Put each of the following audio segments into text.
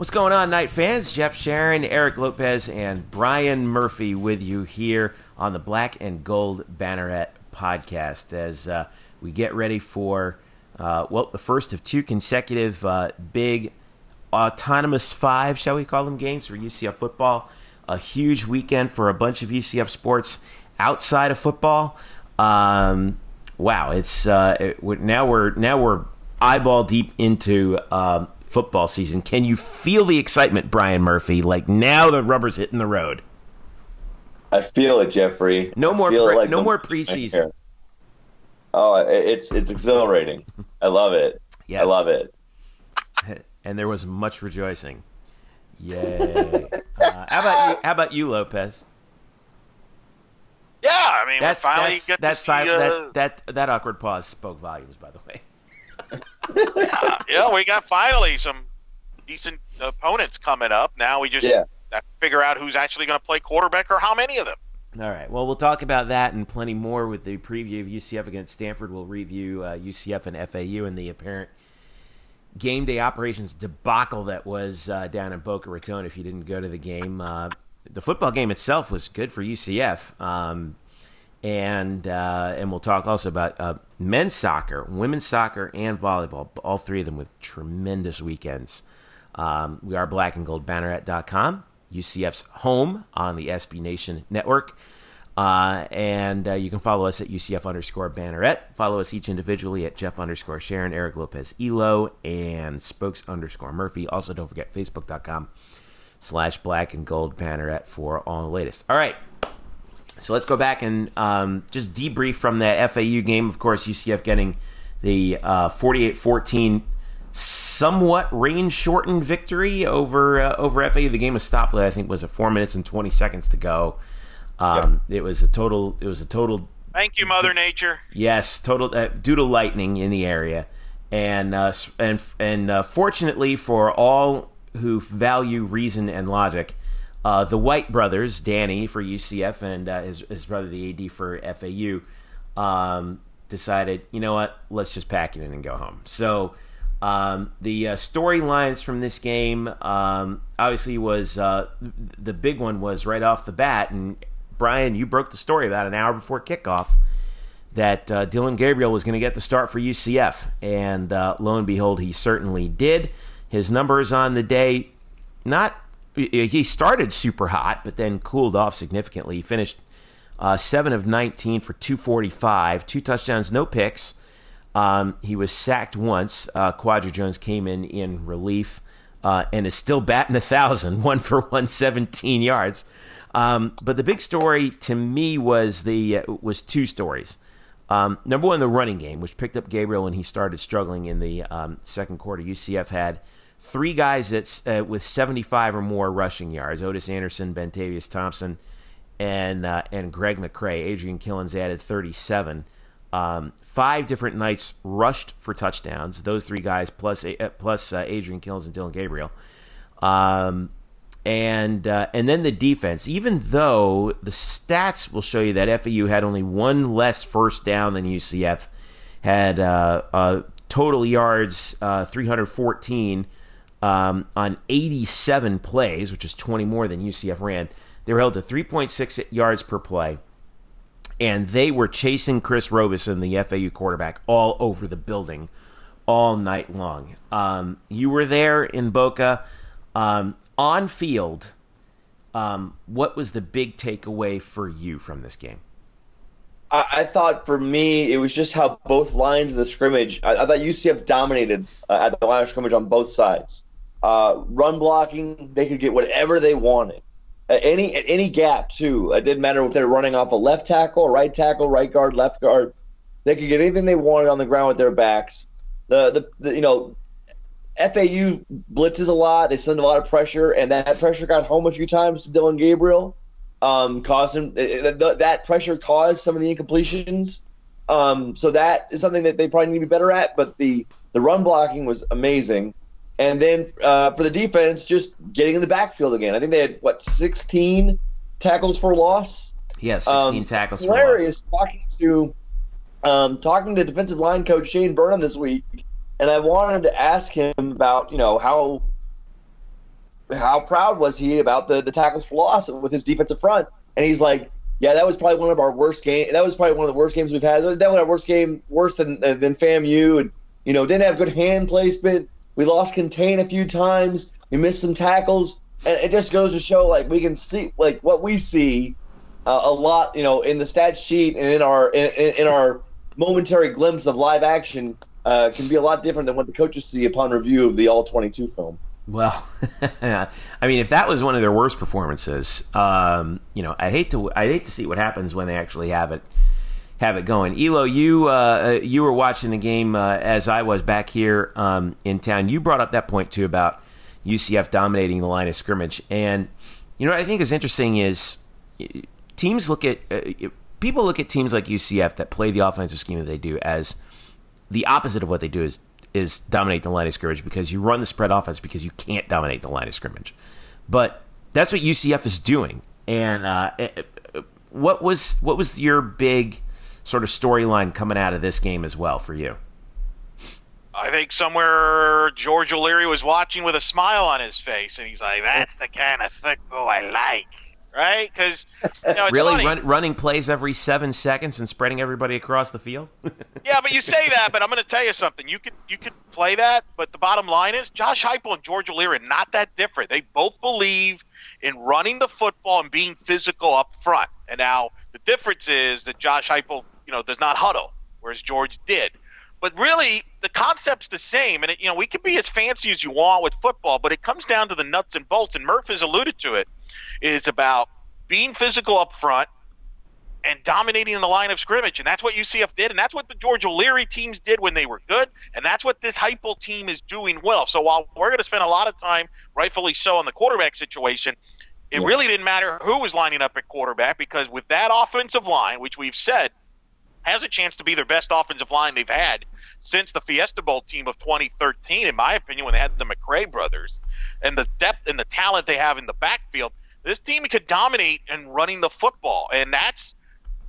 What's going on, Knight fans? Jeff Sharon, Eric Lopez, and Brian Murphy with you here on the Black and Gold Banneret podcast as uh, we get ready for, uh, well, the first of two consecutive uh, big autonomous five, shall we call them, games for UCF football. A huge weekend for a bunch of UCF sports outside of football. Um, wow, it's uh, it, now we're now we're eyeball deep into um, football season. Can you feel the excitement, Brian Murphy? Like now the rubber's hitting the road. I feel it, Jeffrey. No I more, pre- like no more preseason. Oh, it's it's exhilarating. I love it. Yes. I love it. And there was much rejoicing. Yay! uh, how about you? How about you, Lopez? Yeah, I mean, That's we finally that's get that, to see, sil- uh, that that that awkward pause spoke volumes, by the way. Yeah, yeah, we got finally some decent opponents coming up. Now we just Yeah. have to figure out who's actually going to play quarterback or how many of them. All right. Well, we'll talk about that and plenty more with the preview of UCF against Stanford. We'll review uh, UCF and FAU and the apparent game day operations debacle that was uh, down in Boca Raton. If you didn't go to the game, uh, the football game itself was good for UCF. Um, and uh, and we'll talk also about uh, men's soccer, women's soccer, and volleyball. All three of them with tremendous weekends. Um, we are black and gold banneret.com, UCF's home on the SB Nation network. Uh, and uh, you can follow us at UCF underscore banneret. Follow us each individually at Jeff underscore Sharon, Eric Lopez Elo, and Spokes underscore Murphy. Also, don't forget Facebook.com slash black and gold banneret for all the latest. All right. So let's go back and um, just debrief from that FAU game. Of course, UCF getting the uh, 48-14 somewhat range shortened victory over uh, over FAU. The game was stopped with I think was it four minutes and twenty seconds to go. Um, It was a total. It was a total. Thank you, Mother Nature. Yes, total uh, due to lightning in the area, and uh, and and uh, fortunately for all who value reason and logic, uh, the White brothers, Danny for UCF and uh, his his brother the AD for FAU, um, decided you know what, let's just pack it in and go home. So. Um, the uh, storylines from this game um, obviously was uh, the big one was right off the bat, and Brian, you broke the story about an hour before kickoff that uh, Dillon Gabriel was going to get the start for UCF, and uh, lo and behold, he certainly did. His numbers on the day, not he started super hot, but then cooled off significantly. He finished uh, seven of nineteen for two forty five, two touchdowns, no picks. Um, he was sacked once. Uh, Quadry Jones came in in relief uh, and is still batting a thousand, one for 117 yards. Um, but the big story to me was the uh, was two stories. Um, number one, the running game, which picked up Gabriel when he started struggling in the um, second quarter. UCF had three guys that's uh, with 75 or more rushing yards: Otis Anderson, Bentavious Thompson, and uh, and Greg McCrae. Adrian Killens added 37. Um, five different Knights rushed for touchdowns. Those three guys plus uh, plus uh, Adrian Killens and Dillon Gabriel. Um, and uh, and then the defense. Even though the stats will show you that FAU had only one less first down than UCF, had uh, uh, total yards uh, 314 um, on 87 plays, which is 20 more than UCF ran. They were held to 3.6 yards per play and they were chasing Chris Robison, the FAU quarterback, all over the building all night long. Um, you were there in Boca. Um, on field, Um, what was the big takeaway for you from this game? I, I, thought for me, it was just how both lines of the scrimmage. I, I thought UCF dominated uh, at the line of scrimmage on both sides. Uh, run blocking, they could get whatever they wanted. Uh, any any gap too. It didn't matter if they're running off a left tackle, right tackle, right guard, left guard. They could get anything they wanted on the ground with their backs. The the, the you know FAU blitzes a lot. They send a lot of pressure, and that pressure got home a few times to Dillon Gabriel. Um, caused him that pressure caused some of the incompletions. Um, so that is something that they probably need to be better at. But the the run blocking was amazing. And then uh, for the defense, just getting in the backfield again. I think they had what 16 tackles for loss. Yeah, 16 um, tackles. Hilarious talking to um, talking to defensive line coach Shane Burnham this week, and I wanted to ask him about you know how how proud was he about the the tackles for loss with his defensive front, and he's like. Yeah, that was probably one of our worst game. That was probably one of the worst games we've had. That was our worst game, worse than than FAMU, and you know didn't have good hand placement we lost contain a few times. We missed some tackles, and it just goes to show like we can see like what we see uh, a lot, you know, in the stat sheet and in our in, in our momentary glimpse of live action uh, can be a lot different than what the coaches see upon review of the all twenty two film. Well, I mean, if that was one of their worst performances, um, you know, I hate to I hate to see what happens when they actually have it have it going. Elo, you uh, uh, you were watching the game uh, as I was back here um, in town. You brought up that point too about UCF dominating the line of scrimmage, and you know what I think is interesting is teams look at uh, people look at teams like UCF that play the offensive scheme that they do as the opposite of what they do is is dominate the line of scrimmage because you run the spread offense because you can't dominate the line of scrimmage, but that's what UCF is doing. And uh, eh, eh, what was what was your big sort of storyline coming out of this game as well for you? I think somewhere George O'Leary was watching with a smile on his face, and he's like, "That's the kind of football I like." Right? Because you know, really run, running plays every seven seconds and spreading everybody across the field. yeah, but you say that, but I'm going to tell you something. You could you could play that, but the bottom line is Josh Heupel and George O'Leary are not that different. They both believe in running the football and being physical up front. And now the difference is that Josh Heupel you know, does not huddle, whereas George did. But really, the concept's the same, and it, you know, we can be as fancy as you want with football, but it comes down to the nuts and bolts. And Murph has alluded to it. Is about being physical up front and dominating in the line of scrimmage, and that's what UCF did, and that's what the George O'Leary teams did when they were good, and that's what this Heupel team is doing well. So while we're going to spend a lot of time, rightfully so, on the quarterback situation, it yeah. really didn't matter who was lining up at quarterback because with that offensive line, which we've said has a chance to be their best offensive line they've had since the Fiesta Bowl team of 2013, in my opinion, when they had the McCray brothers and the depth and the talent they have in the backfield. This team could dominate in running the football, and that's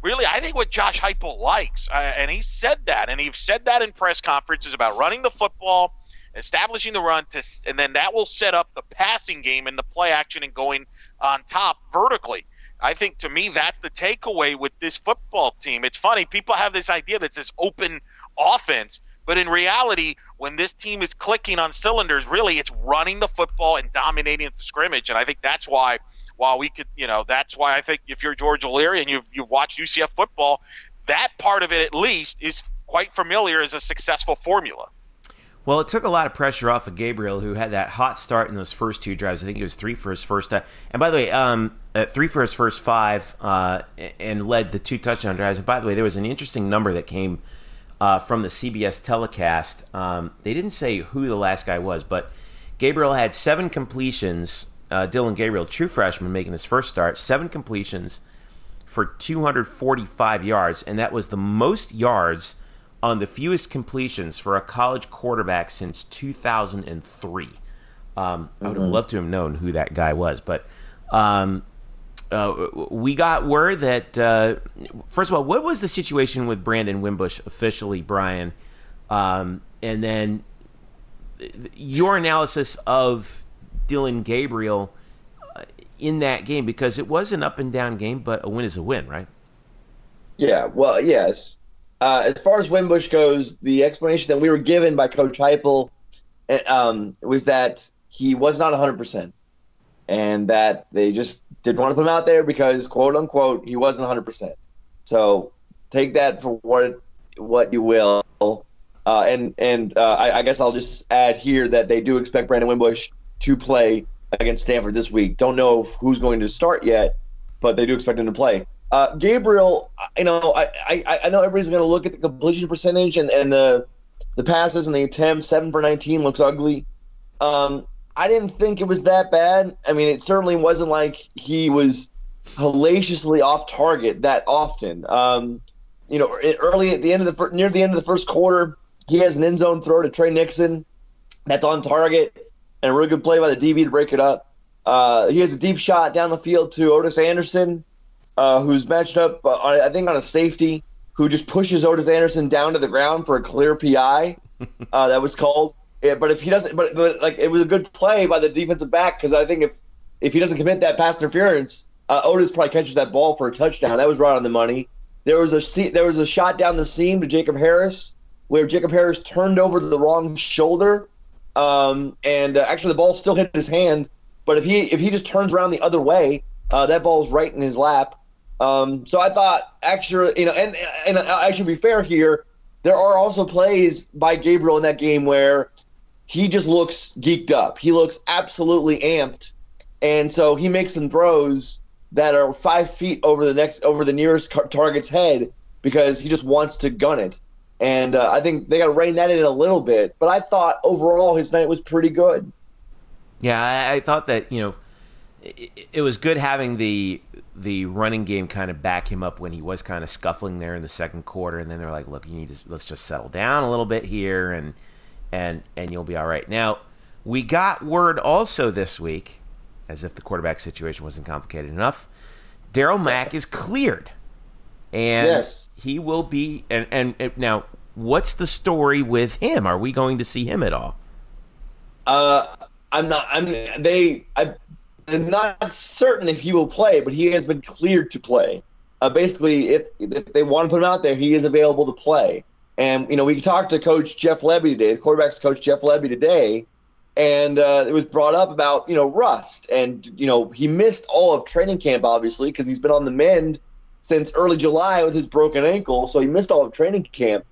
really, I think, what Josh Heupel likes. Uh, and he said that, and he's said that in press conferences about running the football, establishing the run, to, and then that will set up the passing game and the play action and going on top vertically. I think to me that's the takeaway with this football team. It's funny people have this idea that it's this open offense, but in reality, when this team is clicking on cylinders, really it's running the football and dominating the scrimmage. And I think that's why, while we could, you know, that's why I think if you're George O'Leary and you've you've watched UCF football, that part of it at least is quite familiar as a successful formula. Well, it took a lot of pressure off of Gabriel, who had that hot start in those first two drives. I think it was three for his first. Uh, and by the way, um, uh, three for his first five, uh, and led the two touchdown drives. And by the way, there was an interesting number that came uh, from the CBS telecast. Um, they didn't say who the last guy was, but Gabriel had seven completions. Uh, Dillon Gabriel, true freshman, making his first start, seven completions for 245 yards, and that was the most yards on the fewest completions for a college quarterback since 2003. Um, I would have mm-hmm. loved to have known who that guy was, but um, uh, we got word that uh, first of all, what was the situation with Brandon Wimbush officially, Brian, um, and then your analysis of Dillon Gabriel uh, in that game because it was an up and down game, but a win is a win, right? Yeah, well, yes. Uh, as far as Wimbush goes, the explanation that we were given by Coach Heupel um, was that he was not 100%. and that they just didn't want to put him out there because quote unquote he wasn't 100. percent So take that for what what you will. Uh, and and uh, I, I, guess I'll just add here that they do expect Brandon Wimbush to play against Stanford this week. Don't know who's going to start yet, but they do expect him to play. Uh, Gabriel, you know, I, I, I know everybody's going to look at the completion percentage and, and the the passes and the attempts. Seven for 19 looks ugly. Um, I didn't think it was that bad. I mean, it certainly wasn't like he was hellaciously off target that often. Um, you know, early at the end of the near the end of the first quarter, he has an end zone throw to Tre Nixon that's on target and a really good play by the DB to break it up. Uh, he has a deep shot down the field to Otis Anderson, uh, who's matched up, uh, I think, on a safety, who just pushes Otis Anderson down to the ground for a clear PI. Uh, that was called. Yeah, but if he doesn't, but, but like it was a good play by the defensive back because I think if if he doesn't commit that pass interference, uh, Otis probably catches that ball for a touchdown. That was right on the money. There was a there was a shot down the seam to Jacob Harris where Jacob Harris turned over the wrong shoulder, um, and uh, actually the ball still hit his hand. But if he if he just turns around the other way, uh, that ball's right in his lap. Um, so I thought actually, you know, and and I should be fair here. There are also plays by Gabriel in that game where he just looks geeked up. He looks absolutely amped, and so he makes some throws that are five feet over the next over the nearest target's head because he just wants to gun it. And uh, I think they got to rein that in a little bit. But I thought overall his night was pretty good. Yeah, I, I thought that you know it, it, was good having the the running game kind of back him up when he was kind of scuffling there in the second quarter, and then they're like, "Look, you need to let's just settle down a little bit here and." and and you'll be all right. Now, we got word also this week, as if the quarterback situation wasn't complicated enough. Darriel Mack is cleared, and yes. he will be. And, and, and now, what's the story with him? Are we going to see him at all? Uh, I'm not. I'm. They. I, not certain if he will play, but he has been cleared to play. Uh, basically, if, if they want to put him out there, he is available to play. And you know, we talked to Coach Jeff Lebby today, the quarterbacks coach Jeff Lebby today, and uh, it was brought up about you know rust, and you know he missed all of training camp obviously because he's been on the mend since early July with his broken ankle, so he missed all of training camp,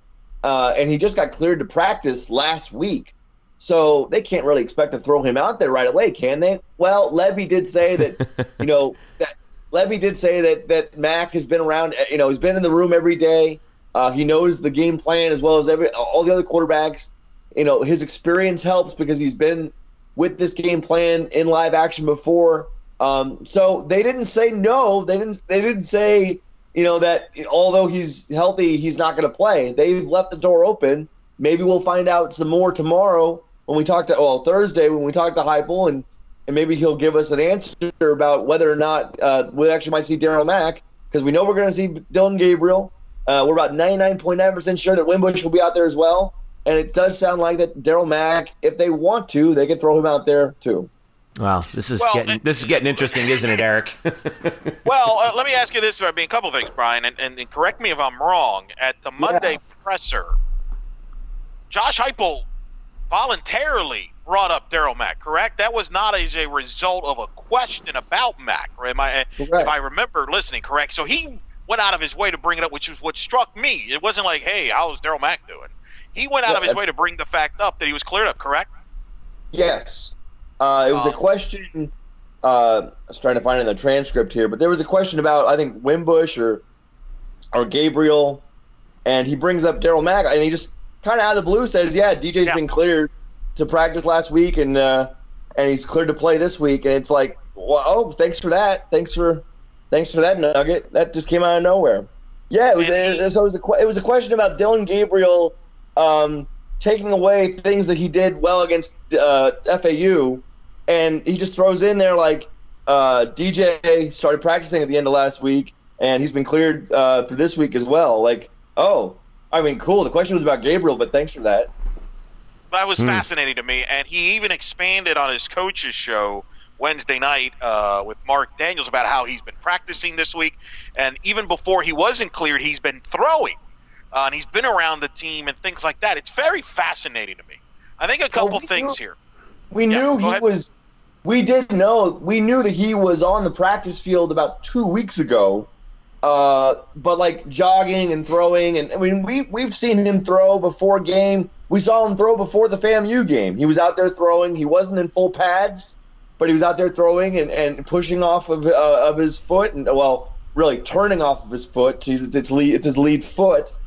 uh, and he just got cleared to practice last week. So they can't really expect to throw him out there right away, can they? Well, Lebby did say that you know that Lebby did say that that Mack has been around, you know, he's been in the room every day. Uh, he knows the game plan as well as every all the other quarterbacks. You know, his experience helps because he's been with this game plan in live action before. Um, so they didn't say no. They didn't. They didn't say you know that although he's healthy, he's not going to play. They've left the door open. Maybe we'll find out some more tomorrow when we talk to well Thursday when we talk to Heupel and and maybe he'll give us an answer about whether or not uh, we actually might see Darriel Mack because we know we're going to see Dillon Gabriel. Uh, we're about 99.9% sure that Wimbush will be out there as well. And it does sound like that Darriel Mack, if they want to, they can throw him out there too. Wow, this is well, getting this is getting interesting, isn't it, Eric? well, uh, let me ask you this I mean, a couple things, Brian, and, and, and, correct me if I'm wrong. At the Monday yeah. presser, Josh Heupel voluntarily brought up Darriel Mack, correct? That was not as a result of a question about Mack. Am I, if I remember listening correct? So he went out of his way to bring it up, which was what struck me. It wasn't like, hey, how's Darriel Mack doing? He went out yeah, of his way to bring the fact up that he was cleared up, correct? Yes. Uh, it was um, a question. Uh, I was trying to find it in the transcript here, but there was a question about I think Wimbush or or Gabriel, and he brings up Darriel Mack, and he just kind of out of the blue says, "Yeah, DJ's yeah. been cleared to practice last week, and uh, and he's cleared to play this week." And it's like, well, oh, thanks for that. Thanks for Thanks for that nugget. That just came out of nowhere. Yeah, it was. It, so it was a it was a question about Dillon Gabriel um, taking away things that he did well against uh, FAU, and he just throws in there like uh, DJ started practicing at the end of last week, and he's been cleared uh, for this week as well. Like, oh, I mean, cool. The question was about Gabriel, but thanks for that. That was hmm. fascinating to me, and he even expanded on his coach's show Wednesday night uh, with Mark Daniels about how he's been practicing this week, and even before he wasn't cleared, he's been throwing, uh, and he's been around the team and things like that. It's very fascinating to me. I think a couple well, we things knew, here. We yeah, knew he ahead. was. we did know we knew that he was on the practice field about two weeks ago. Uh, but like jogging and throwing, and I mean, we we've seen him throw before game. We saw him throw before the FAMU game. He was out there throwing. He wasn't in full pads, but he was out there throwing and, and pushing off of uh, of his foot, and well, really turning off of his foot. He's, it's, it's, lead, it's his lead foot,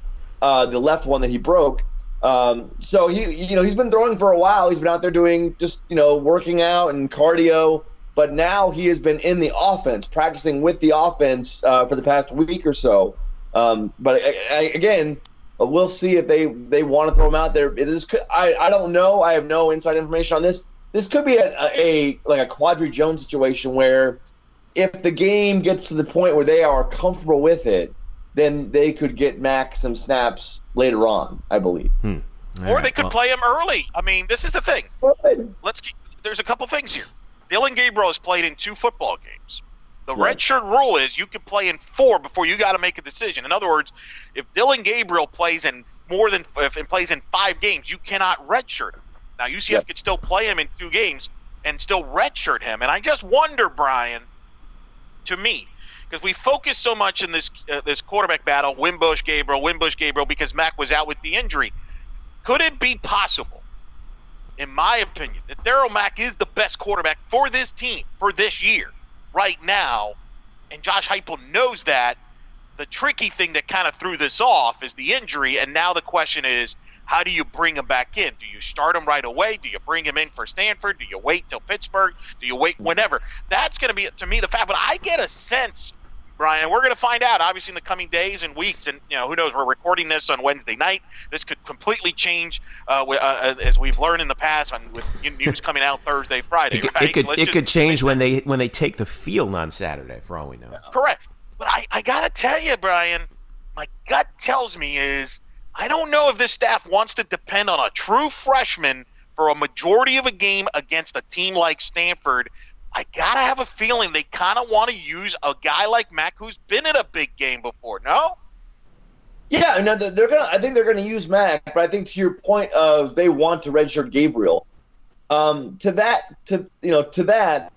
uh, the left one that he broke. Um, so he, you know, he's been throwing for a while. He's been out there doing just, you know, working out and cardio. But now he has been in the offense, practicing with the offense uh, for the past week or so. Um, but I, I, again, we'll see if they they want to throw him out there. This could, I I don't know. I have no inside information on this. This could be a, a, a like a Quadry Jones situation where if the game gets to the point where they are comfortable with it, then they could get Mack some snaps later on, I believe. Hmm. or right, they could well- play him early. I mean, this is the thing. Let's. Keep, there's a couple things here. Dillon Gabriel has played in two football games. The Right. red shirt rule is you can play in four before you got to make a decision. In other words, if Dillon Gabriel plays in more than if and plays in five games, you cannot redshirt him. Now UCF Yes. could still play him in two games and still redshirt him. And I just wonder, Brian, to me, because we focus so much in this uh, this quarterback battle, Wimbush Gabriel, Wimbush Gabriel, because Mack was out with the injury. Could it be possible, in my opinion, that Darriel Mack is the best quarterback for this team for this year, right now, and Josh Heupel knows that? The tricky thing that kind of threw this off is the injury, and now the question is, how do you bring him back in? Do you start him right away? Do you bring him in for Stanford? Do you wait till Pittsburgh? Do you wait whenever? That's going to be to me the fact. But I get a sense, Brian, we're going to find out obviously in the coming days and weeks. And you know, who knows? We're recording this on Wednesday night. This could completely change, uh, uh, as we've learned in the past, on with news coming out Thursday, Friday. It could, right? it could, So it just could change when they when they take the field on Saturday, for all we know. Correct. But I, I got to tell you, Brian, my gut tells me is I don't know if this staff wants to depend on a true freshman for a majority of a game against a team like Stanford. I got to have a feeling they kind of want to use a guy like Mack who's been in a big game before, no? Yeah, no, they're gonna. I think they're gonna use Mack, but I think to your point of they want to redshirt Gabriel. Um, to that, to you know, to that,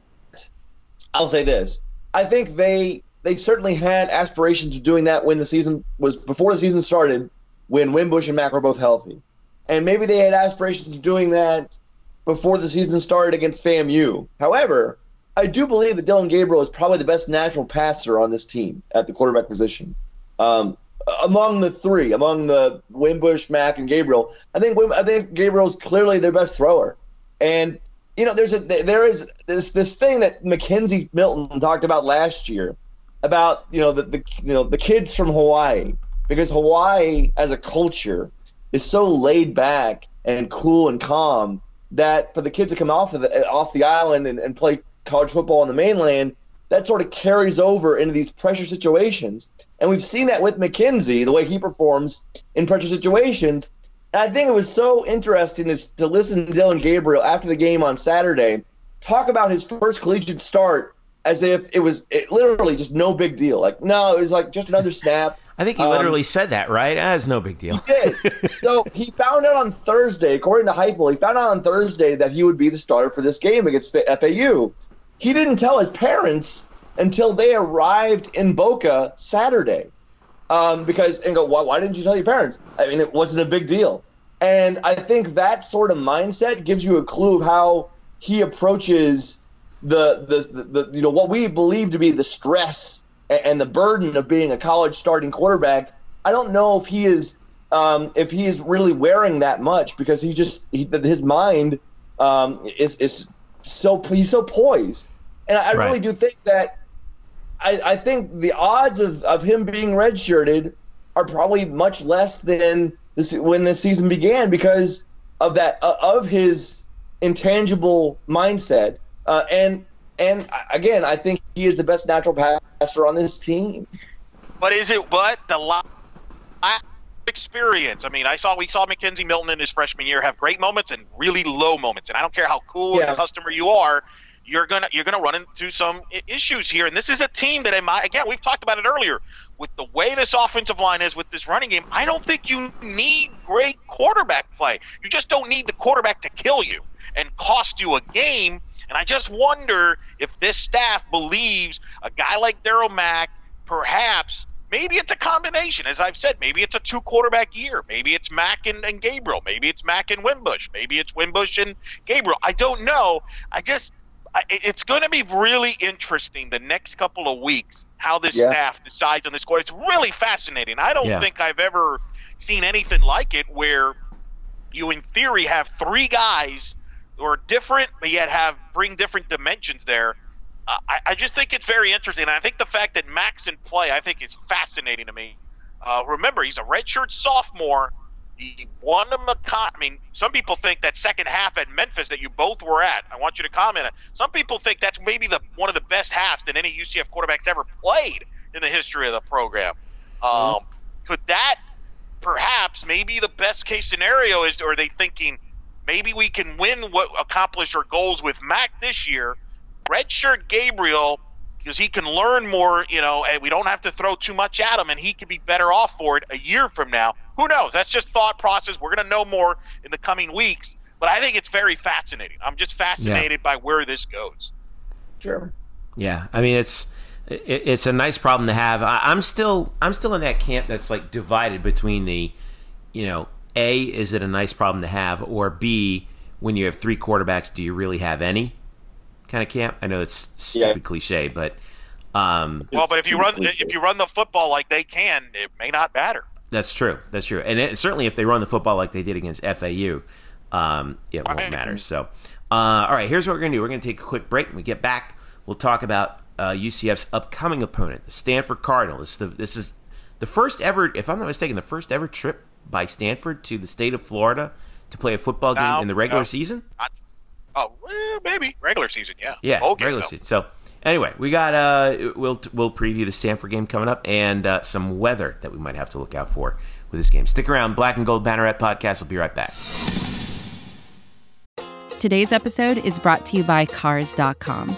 I'll say this: I think they they certainly had aspirations of doing that when the season was before the season started, when Wimbush and Mack were both healthy, and maybe they had aspirations of doing that before the season started against FAMU. However, I do believe that Dillon Gabriel is probably the best natural passer on this team at the quarterback position. Um, among the three, among the Wimbush, Mack, and Gabriel, I think I think Gabriel's clearly their best thrower. And you know, there's a there is this this thing that McKenzie Milton talked about last year about you know the, the you know the kids from Hawaii because Hawaii as a culture is so laid back and cool and calm that for the kids to come off of the off the island and, and play college football on the mainland, that sort of carries over into these pressure situations. And we've seen that with McKenzie, the way he performs in pressure situations. And I think it was so interesting to, to listen to Dillon Gabriel after the game on Saturday talk about his first collegiate start as if it was it, literally just no big deal. Like, no, it was like just another snap. I think he Um, literally said that, right? Ah, it's no big deal. He did. so he found out on Thursday, according to Heupel, he found out on Thursday that he would be the starter for this game against Fa- FAU. He didn't tell his parents until they arrived in Boca Saturday, um, because and go, why, why didn't you tell your parents? I mean, it wasn't a big deal. And I think that sort of mindset gives you a clue of how he approaches the the, the, the you know what we believe to be the stress and the burden of being a college starting quarterback. I don't know if he is um, if he is really wearing that much because he just he, his mind um, is is so he's so poised, and I, I Right. really do think that I, I think the odds of, of him being redshirted are probably much less than this when the season began because of that uh, of his intangible mindset uh, and and again I think he is the best natural passer on this team. But is it what the li- I- experience? I mean, I saw we saw McKenzie Milton in his freshman year have great moments and really low moments, and I don't care how cool Yeah. a customer you are, you're gonna you're gonna run into some issues here. And this is a team that, in my again, we've talked about it earlier. With the way this offensive line is with this running game, I don't think you need great quarterback play. You just don't need the quarterback to kill you and cost you a game. And I just wonder if this staff believes a guy like Darriel Mack, perhaps, maybe it's a combination. As I've said, maybe it's a two quarterback year. Maybe it's Mack and, and Gabriel. Maybe it's Mack and Wimbush. Maybe it's Wimbush and Gabriel. I don't know. I just, I, it's going to be really interesting the next couple of weeks how this Yeah. staff decides on this score. It's really fascinating. I don't Yeah. think I've ever seen anything like it where you, in theory, have three guys who are different, but yet have bring different dimensions there. I, I just think it's very interesting. I think the fact that Mack's in play, I think, is fascinating to me. Uh, remember, he's a redshirt sophomore. He won a McCon. I mean, some people think that second half at Memphis that you both were at. I want you to comment. on Some people think that's maybe the one of the best halves that any UCF quarterback's ever played in the history of the program. Um, could that perhaps maybe the best case scenario is, are they thinking maybe we can win what accomplish our goals with Mack this year? Redshirt Gabriel because he can learn more, you know, and we don't have to throw too much at him, and he could be better off for it a year from now. Who knows? That's just thought process. We're going to know more in the coming weeks, but I think it's very fascinating. I'm just fascinated by where this goes. Sure. Yeah, I mean it's it, it's a nice problem to have. I, I'm still I'm still in that camp that's like divided between the, you know, a is it a nice problem to have, or b when you have three quarterbacks, do you really have any kind of camp? I know it's stupid Yeah. cliche, but um, Well, but if you run It's- if you run the football like they can, it may not matter. that's true. That's true, and it, certainly if they run the football like they did against FAU, um, it won't matter. So, uh, all right, here's what we're gonna do. We're gonna take a quick break. When we get back, we'll talk about uh, UCF's upcoming opponent, the Stanford Cardinal. This is the, this is the first ever, if I'm not mistaken, the first ever trip by Stanford to the state of Florida to play a football game No, in the regular no. season. Not, oh, well, maybe regular season, yeah. Yeah, okay, regular no. season. So anyway, we got uh, we'll we'll preview the Stanford game coming up and uh, some weather that we might have to look out for with this game. Stick around, Black and Gold Banneret podcast. We'll be right back. Today's episode is brought to you by Cars.com.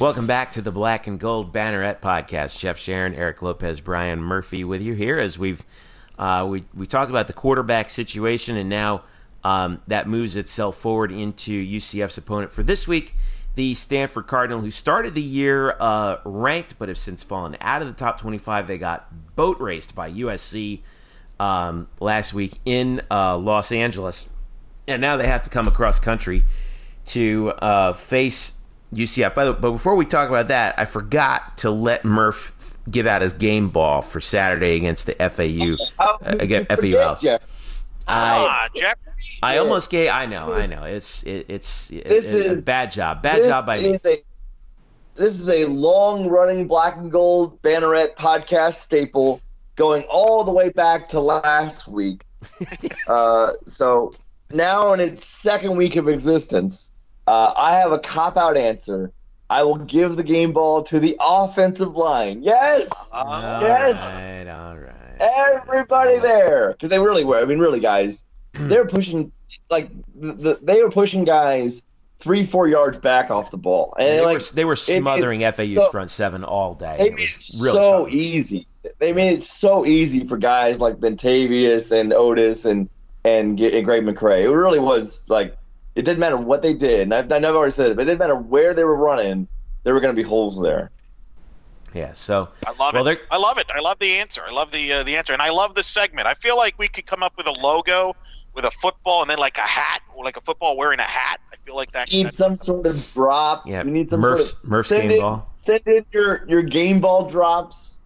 Welcome back to the Black and Gold Banneret podcast. Jeff Sharon, Eric Lopez, Brian Murphy with you here as we've uh, we we talked about the quarterback situation and now um, that moves itself forward into UCF's opponent for this week, the Stanford Cardinal, who started the year uh, ranked but have since fallen out of the top 25. They got boat raced by USC um, last week in uh, Los Angeles, and now they have to come across country to uh, face UCF. By the but before we talk about that, I forgot to let Murph give out his game ball for Saturday against the FAU. How uh, could again, you FAU forget, House. Jeff? I Ah, Jeff. I almost gave. I know, I know. It's it, it's it, This it's is- bad job. Bad job by me. is a this is a long running black and gold banneret podcast staple going all the way back to last week. uh, so now in its second week of existence, uh, I have a cop out answer. I will give the game ball to the offensive line. Yes, All yes. right, all right. everybody there because they really were. I mean, really, guys, they were pushing like the, the, they were pushing guys three, four yards back off the ball, and They like were they were smothering FAU's so- front seven all day. It was really so something. easy. They made it so easy for guys like Bentavious and Otis and and, and Greg McCrae. It really was like it didn't matter what they did. And I've, I never already said it, but it didn't matter where they were running. There were going to be holes there. Yeah. So I love Well, it. they're- I love it. I love the answer. I love the uh, the answer, and I love the segment. I feel like we could come up with a logo with a football and then like a hat, or like a football wearing a hat. I feel like that. We need that- some sort of drop. yeah, we need some Murph's sort of Murph's send game in, ball. Send in your your game ball drops.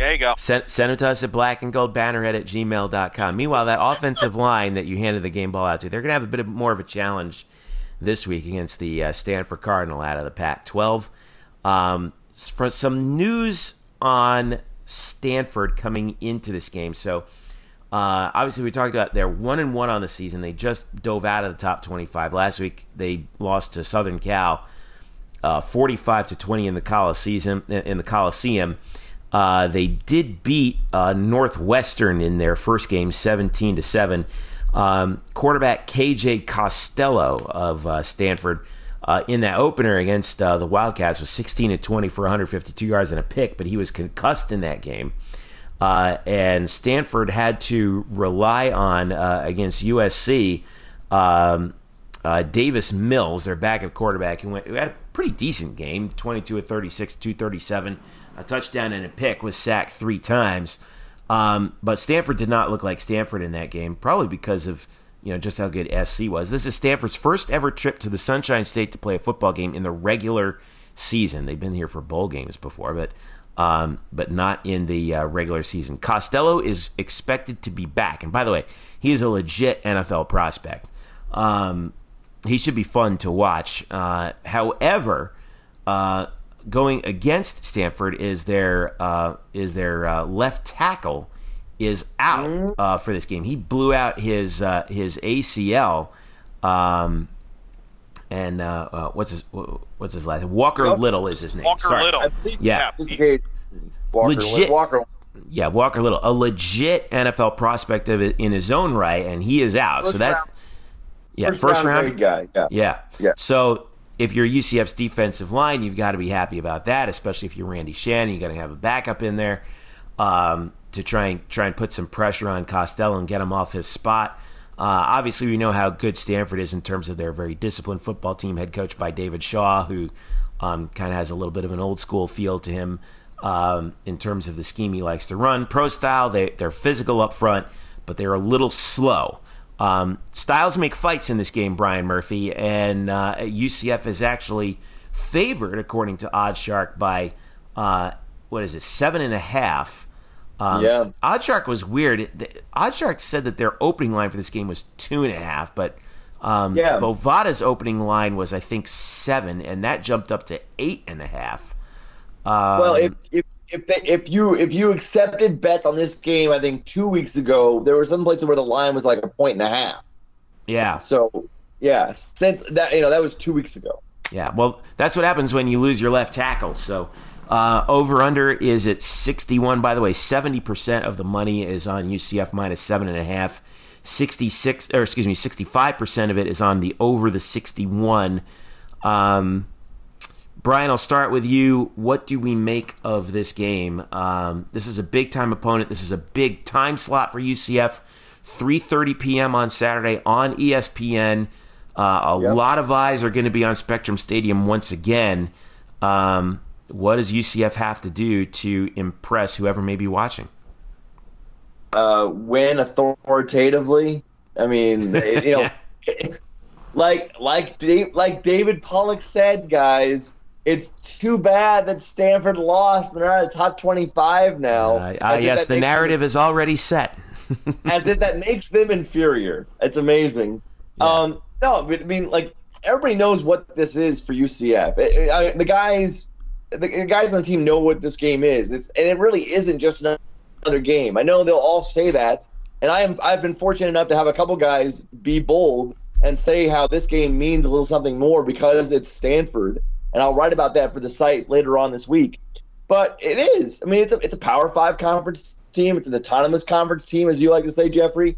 There you go. Send, send it to us at black and gold banneret at gmail.com. Meanwhile, that offensive line that you handed the game ball out to, they're going to have a bit of more of a challenge this week against the uh, Stanford Cardinal out of the Pac 12. Um, for some news on Stanford coming into this game. So, Uh, obviously, we talked about they're one and one on the season. They just dove out of the top twenty-five last week. They lost to Southern Cal, uh, forty-five to twenty in the Coliseum. In the Coliseum, uh, they did beat uh, Northwestern in their first game, seventeen to seven. Um, quarterback KJ Costello of uh, Stanford uh, in that opener against uh, the Wildcats was 16 to 20 for 152 yards and a pick, but he was concussed in that game. Uh, and Stanford had to rely on against USC um, Davis Mills, their backup quarterback, who, went, who had a pretty decent game 22 of 36, 237, a touchdown and a pick, was sacked three times. Um, but Stanford did not look like Stanford in that game, probably because of you know just how good SC was. This is Stanford's first ever trip to the Sunshine State to play a football game in the regular season. They've been here for bowl games before, but um, but not in the uh, regular season. Costello is expected to be back, and by the way, he is a legit NFL prospect. Um, he should be fun to watch. Uh, however, uh, going against Stanford is their uh, is their uh, left tackle is out Mm-hmm. uh, for this game. He blew out his uh, his ACL. Um, and uh, uh, what's his what's his last? Walker Yep. Little is his name. Walker Sorry. Little. I believe Yeah. this is great. Walker, Legit. Walker. Yeah, Walker Little, a legit NFL prospect of in his own right, and he is out. so that's round- yeah, First, first, round, round. guy. Yeah. Yeah. Yeah. So if you're UCF's defensive line, you've got to be happy about that, especially if you're Randy Shannon. You got to have a backup in there um, to try and try and put some pressure on Costello and get him off his spot. Uh, obviously, we know how good Stanford is in terms of their very disciplined football team, head coached by David Shaw, who um, kind of has a little bit of an old school feel to him um, in terms of the scheme he likes to run. Pro style, they, they're physical up front, but they're a little slow. Um, styles make fights in this game, Brian Murphy, and uh, UCF is actually favored, according to OddsShark, by uh, what is it, seven and a half. Um, Yeah. OddsShark was weird. The- OddsShark said that their opening line for this game was two and a half, but um, Yeah. Bovada's opening line was, I think, seven, and that jumped up to eight and a half. Um, Well, if if if, they, if you if you accepted bets on this game, I think two weeks ago there were some places where the line was like a point and a half. yeah, So yeah, since that you know that was two weeks ago. Yeah, well, that's what happens when you lose your left tackle. So, uh, over under is at 61. By the way, 70% of the money is on UCF minus seven and a half. 66, or excuse me, 65% of it is on the over the 61. Um, Brian, I'll start with you. What do we make of this game? Um, this is a big time opponent. This is a big time slot for UCF. 3:30 p.m. on Saturday on ESPN. Uh, a Yep. lot of eyes are going to be on Spectrum Stadium once again. Um, what does UCF have to do to impress whoever may be watching? Uh, win authoritatively. I mean, you know, like like Dave, like David Pollack said, guys. It's too bad that Stanford lost. They're out of top twenty-five now. Uh, uh, yes, the makes them- narrative is already set. as if that makes them inferior. It's amazing. Um, no, I mean, like everybody knows what this is for UCF. It- I- the guys, the, the guys on the team know what this game is. It's and it really isn't just another game. I know they'll all say that, and I am. I've been fortunate enough to have a couple guys be bold and say how this game means a little something more because it's Stanford, and I'll write about that for the site later on this week. But it is. I mean, it's a it's a Power Five conference team. It's an autonomous conference team, as you like to say, Jeffrey.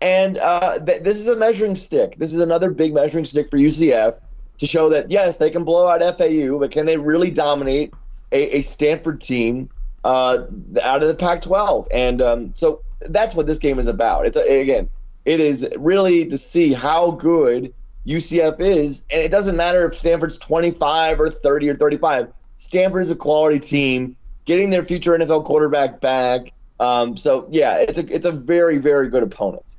And uh, th- this is a measuring stick. This is another big measuring stick for UCF to show that yes, they can blow out FAU, but can they really dominate a, a Stanford team uh, out of the Pac-12? And um, so that's what this game is about. It's a, again, it is really to see how good UCF is, and it doesn't matter if Stanford's 25 or 30 or 35. Stanford is a quality team, getting their future NFL quarterback back. Um, so yeah, it's a it's a very very good opponent.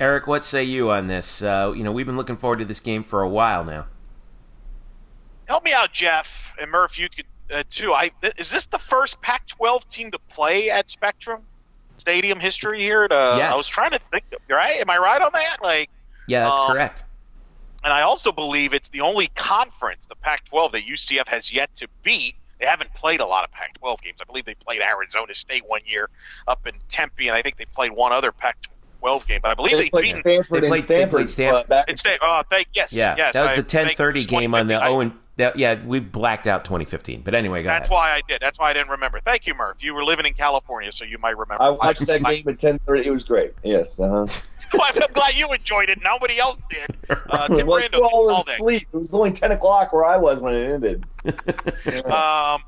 Eric, what say you on this? Uh, you know, we've been looking forward to this game for a while now. Help me out, Jeff and Murph. You could uh, too. I th- is this the first Pac-12 team to play at Spectrum Stadium history here? To, Yes. I was trying to think. Right? Am I right on that? Like, Yeah, that's Um, correct. And I also believe it's the only conference, the Pac-12, that UCF has yet to beat. They haven't played a lot of Pac-12 games. I believe they played Arizona State one year up in Tempe, and I think they played one other Pac-12 game. But I believe They they, played beat Stanford they and played- they Stanford. played Stanford. uh, back in oh, thank yes, Yeah, yes. that was I the 10:30 game on the I- Owen. That, yeah, we've blacked out 2015. But anyway, go That's ahead. why I did. That's why I didn't remember. Thank you, Murph. You were living in California, so you might remember. I watched that game at ten thirty. It was great. Yes. Uh-huh. I'm glad you enjoyed it. Nobody else did. Uh, Tim well, Brando you all were all asleep. It was only ten o'clock where I was when it ended. Yeah. Um,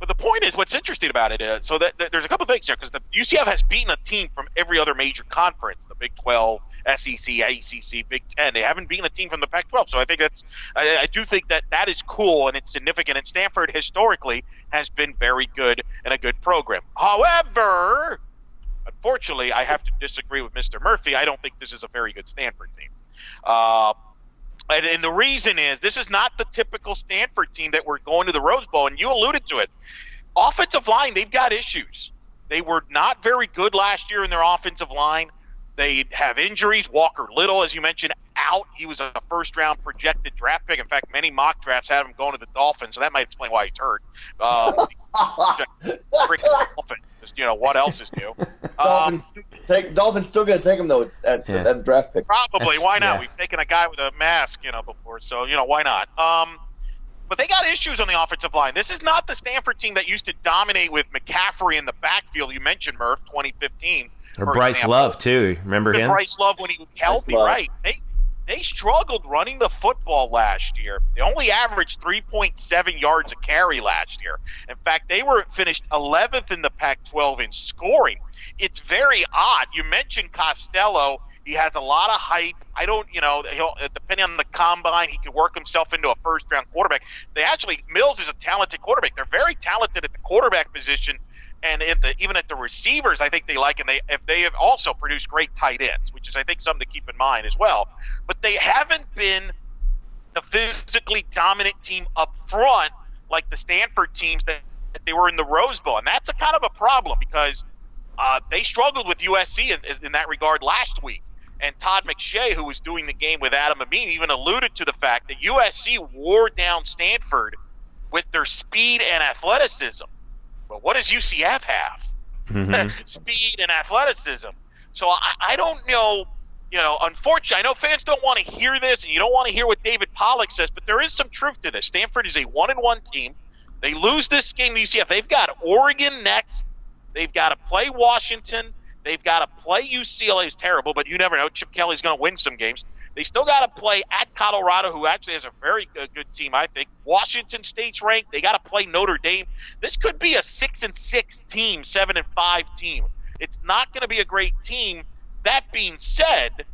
but the point is, what's interesting about it is, so that, that there's a couple things here because the UCF has beaten a team from every other major conference, the Big 12, SEC, ACC, Big 10. They haven't beaten a team from the Pac-12, so I think that's, I, I do think that that is cool and it's significant. And Stanford historically has been very good and a good program. However, unfortunately, I have to disagree with Mr. Murphy. I don't think this is a very good Stanford team. Uh, and, and the reason is this is not the typical Stanford team that we're going to the Rose Bowl, and you alluded to it. Offensive line, they've got issues. They were not very good last year in their offensive line. They have injuries. Walker Little, as you mentioned, out. He was a first round projected draft pick. In fact, many mock drafts had him going to the Dolphins, so that might explain why he's hurt. Um, freaking Dolphins. Just, you know, what else is new? Um, Dolphins, still gonna take, Dolphins still going to take him though at, Yeah. at draft pick. Probably. That's- why not? yeah. We've taken a guy with a mask, you know, before, so you know why not? Um, but they got issues on the offensive line. This is not the Stanford team that used to dominate with McCaffrey in the backfield. You mentioned Murph, 2015. Or Bryce example. Love too. Remember With him? Bryce Love when he was healthy, Love. right? They they struggled running the football last year. They only averaged 3.7 yards a carry last year. In fact, they were finished 11th in the Pac-12 in scoring. It's very odd. You mentioned Costello. He has a lot of hype. I don't, you know, he'll uh, depending on the combine, he could work himself into a first-round quarterback. They actually Mills is a talented quarterback. They're very talented at the quarterback position and the, even at the receivers, I think they like, and they if they have also produced great tight ends, which is I think something to keep in mind as well. But they haven't been the physically dominant team up front like the Stanford teams that, that they were in the Rose Bowl, and that's a kind of a problem because uh, they struggled with USC in, in that regard last week. And Todd McShay, who was doing the game with Adam Amin, even alluded to the fact that USC wore down Stanford with their speed and athleticism. But what does UCF have? Mhm. speed and athleticism. So I, I don't know. You know, unfortunately, I know fans don't want to hear this, and you don't want to hear what David Pollack says, but there is some truth to this. Stanford is a one and one team. They lose this game to UCF. They've got Oregon next. They've got to play Washington. They've got to play UCLA. is terrible, but you never know. Chip Kelly's going to win some games. They still got to play at Colorado, who actually has a very good, good team, I think. Washington State's ranked. They got to play Notre Dame. This could be a six and six team, seven and five team. It's not going to be a great team. That being said,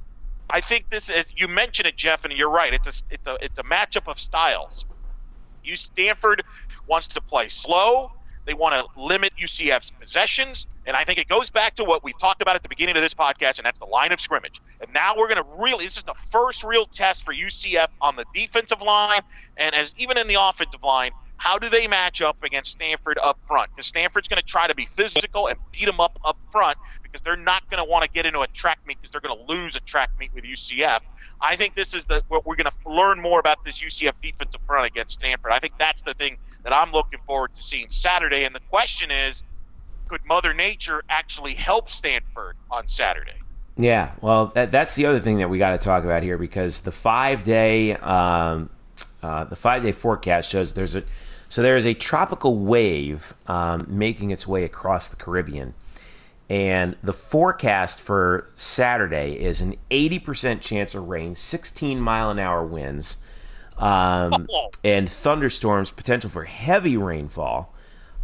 I think this is you mentioned it, Jeff, and you're right. It's a it's a it's a matchup of styles. You Stanford wants to play slow. They want to limit UCF's possessions, and I think it goes back to what we talked about at the beginning of this podcast, and that's the line of scrimmage. And now we're going to really this is the first real test for UCF on the defensive line, and as even in the offensive line. How do they match up against Stanford up front? Because Stanford's going to try to be physical and beat them up up front because they're not going to want to get into a track meet because they're going to lose a track meet with UCF. I think this is the what we're going to learn more about this UCF defensive front against Stanford. I think that's the thing that I'm looking forward to seeing Saturday. And the question is, could Mother Nature actually help Stanford on Saturday? Yeah, well, that, that's the other thing that we got to talk about here because the five day, um, uh, the five day forecast shows there's a, so there is a tropical wave um, making its way across the Caribbean, and the forecast for Saturday is an eighty percent chance of rain, sixteen mile an hour winds, um, and thunderstorms, potential for heavy rainfall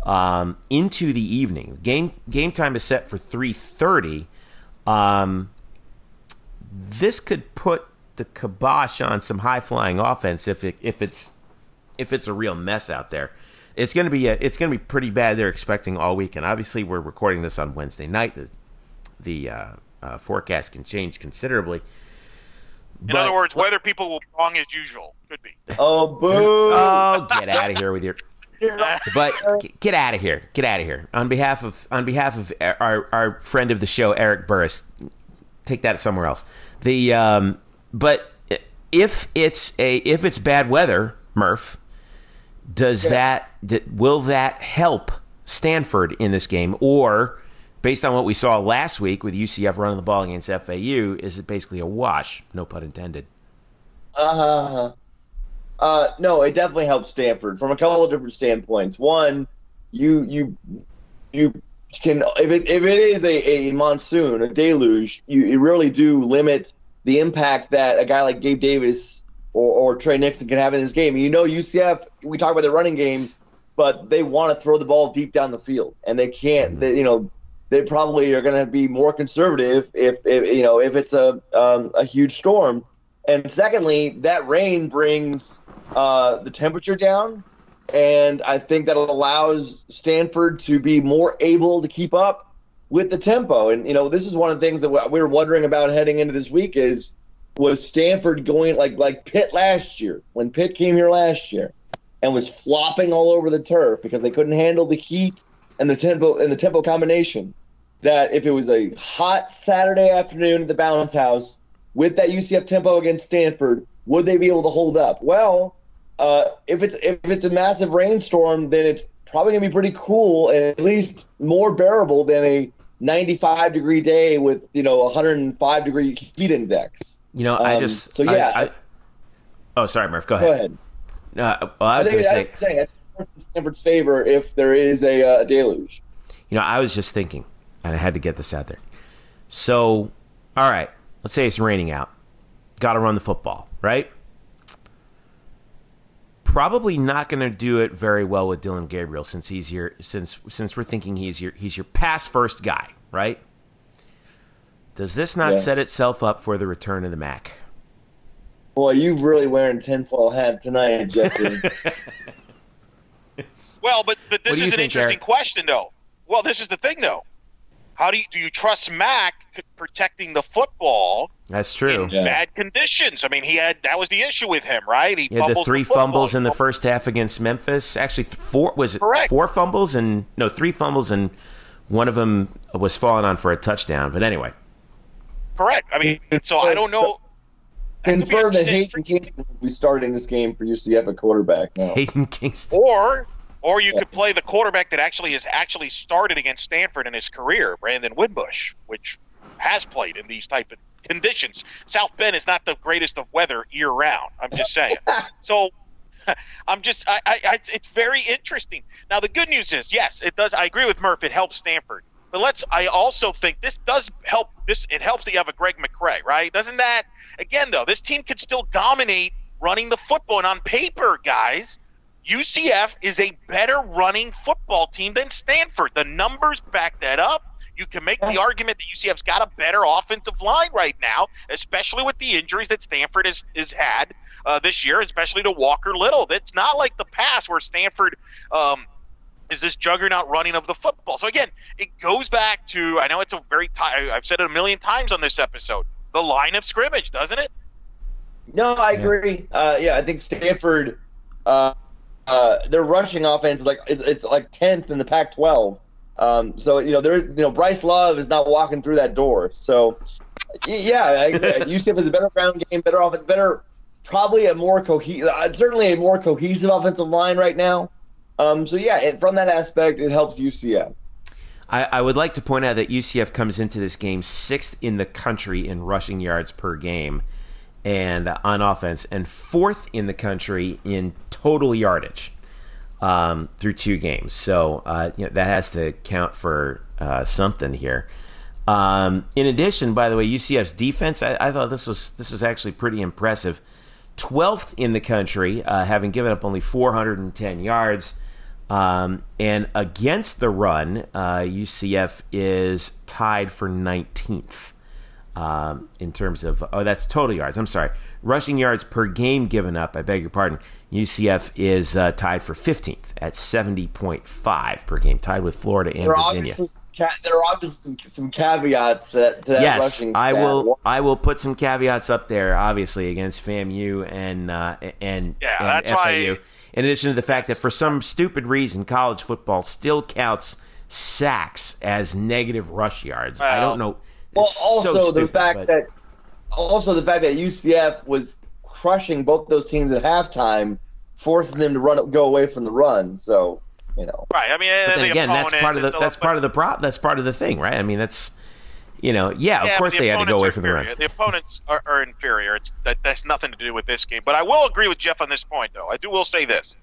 um, into the evening. Game game time is set for three thirty. Um, this could put the kibosh on some high flying offense if it if it's if it's a real mess out there. It's gonna be a, it's gonna be pretty bad. They're expecting all week, and Obviously, we're recording this on Wednesday night. The the uh, uh, forecast can change considerably. In But- other words, weather people will be wrong as usual. Could be. Oh, boo! oh, get out of here with your but get out of here. Get out of here. On behalf of on behalf of our our friend of the show eric burris take that somewhere else. The um but if it's a if it's bad weather murph Does that will that help Stanford in this game, or based on what we saw last week with UCF running the ball against FAU, is it basically a wash? No pun intended. Uh, uh, no, it definitely helps Stanford from a couple of different standpoints. One, you you you can if it if it is a, a monsoon, a deluge, you, you really do limit the impact that a guy like Gabe Davis or, or Tre Nixon can have in this game. You know, UCF, we talk about the running game, but they want to throw the ball deep down the field, and they can't. They, you know, they probably are going to be more conservative if, if you know if it's a um, a huge storm. And secondly, that rain brings uh, the temperature down, and I think that allows Stanford to be more able to keep up with the tempo. And you know, this is one of the things that we were wondering about heading into this week is was Stanford going like like Pitt last year when Pitt came here last year and was flopping all over the turf because they couldn't handle the heat and the tempo and the tempo combination. That if it was a hot Saturday afternoon at the Bounce House with that UCF tempo against Stanford, would they be able to hold up? Well, uh, if it's if it's a massive rainstorm, then it's probably gonna be pretty cool and at least more bearable than a 95 degree day with you know 105 degree heat index. You know, I Um, just so yeah. I- I- oh, sorry, Murph. Go ahead. Go ahead. Uh, well, I I was think, going to I say, think saying it's works in Stanford's favor if there is a uh, deluge. you know, I was just thinking, and I had to get this out there. So, all right, let's say it's raining out. Got to run the football, right? Probably not going to do it very well with Dillon Gabriel since he's your since since we're thinking he's your he's your pass first guy, right? Does this not Yeah. set itself up for the return of the Mack? Boy, you've really wearing tinfoil hat tonight, Jeffrey. Well, but but this is an think, interesting Eric? question, though. Well, this is the thing, though. How do you do you trust Mack protecting the football That's true. in Yeah. bad conditions? I mean, he had that was the issue with him, right? He He had the three football. fumbles in the first half against Memphis. Actually, four was it Correct. four fumbles and no three fumbles and one of them was falling on for a touchdown. But anyway, Correct. I mean, so I don't know. Confirm that That Hayden Kingston will be starting this game for UCF at quarterback now. Hayden Kingston. Or or you could play the quarterback that actually has actually started against Stanford in his career, Brandon Wimbush, which has played in these type of conditions. South Bend is not the greatest of weather year round. I'm just saying. so I'm just I, I, it's very interesting. Now the good news is yes, it does. I agree with Murph. It helps Stanford. But let's. I also think this does help. This it helps that you have a Greg McCrae, right? Doesn't that? Again, though, this team could still dominate running the football. And on paper, guys, UCF is a better running football team than Stanford. The numbers back that up. You can make the argument that UCF's got a better offensive line right now, especially with the injuries that Stanford has, has had uh, this year, especially to Walker Little. It's not like the past where Stanford um, is this juggernaut running of the football. So again, it goes back to I know it's a very ti I've said it a million times on this episode. The line of scrimmage, doesn't it? No, I agree. Uh, yeah, I think Stanford, uh, uh, their rushing offense is like it's, it's like tenth in the Pac-12. Um, so you know, there, you know, Bryce Love is not walking through that door. So yeah, I. UCF is a better ground game, better offense, better, probably a more cohesive, uh, certainly a more cohesive offensive line right now. Um, so yeah, it, from that aspect, it helps UCF. I, I would like to point out that UCF comes into this game sixth in the country in rushing yards per game, and uh, on offense, and fourth in the country in total yardage um, through two games. So uh, you know, that has to count for uh, something here. Um, in addition, by the way, UCF's defense, I, I thought this was this was actually pretty impressive. 12th in the country, uh, having given up only 410 yards. Um, and against the run, uh, UCF is tied for 19th um, in terms of, oh, that's total yards. I'm sorry. Rushing yards per game given up, I beg your pardon. UCF is uh, tied for 15th at 70.5 per game, tied with Florida and There are Virginia. some, ca- there are obviously some, some caveats that, that yes, I will. I will put some caveats up there, obviously against FAMU and uh, and, Yeah, and that's FAU. why- In addition to the fact that for some stupid reason, college football still counts sacks as negative rush yards. I don't know. Well, It's so also the fact but- that also the fact that UCF was crushing both those teams at halftime forcing them to run go away from the run. So you know, Right. I mean, But then the again, that's part of the it's that's part of the prop. That's part of the thing, right? I mean, that's you know, yeah, Yeah, of course the they had to go away are from the run. The opponents are, are inferior. It's that that's nothing to do with this game. But I will agree with Jeff on this point, though. I do will say this.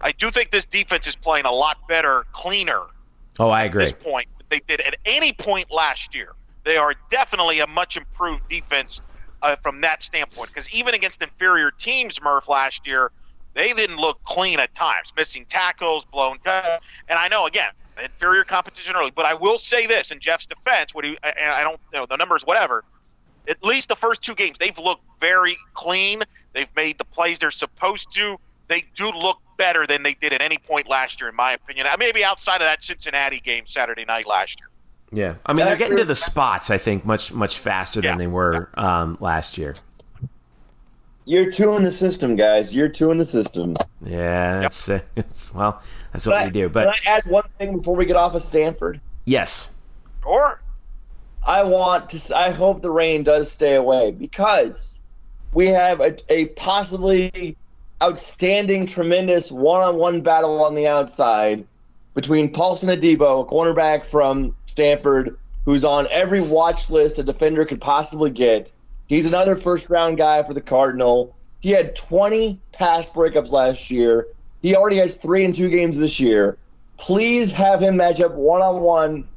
I do think this defense is playing a lot better, cleaner Oh, I at agree. this point than they did at any point last year. They are definitely a much improved defense uh, from that standpoint. Because even against inferior teams, Murph last year, they didn't look clean at times, missing tackles, blown cut. And I know again, inferior competition early. But I will say this in Jeff's defense, what he and I don't you know the numbers, whatever. At least the first two games, they've looked very clean. They've made the plays they're supposed to. They do look better than they did at any point last year, in my opinion. Maybe outside of that Cincinnati game Saturday night last year. Yeah, I mean, they're Back getting to the spots. I think much much faster Yeah. than they were um, last year. year two in the system, guys. Year two in the system. Yeah, that's uh, it's, well, that's what Can we do. But can I add one thing before we get off of Stanford? yes, Or I want to. I hope the rain does stay away because we have a, a possibly outstanding, tremendous one-on-one battle on the outside between Paulson Adebo, a cornerback from Stanford, who's on every watch list a defender could possibly get. He's another first-round guy for the Cardinal. He had 20 pass breakups last year. He already has three in two games this year. Please have him match up one-on-one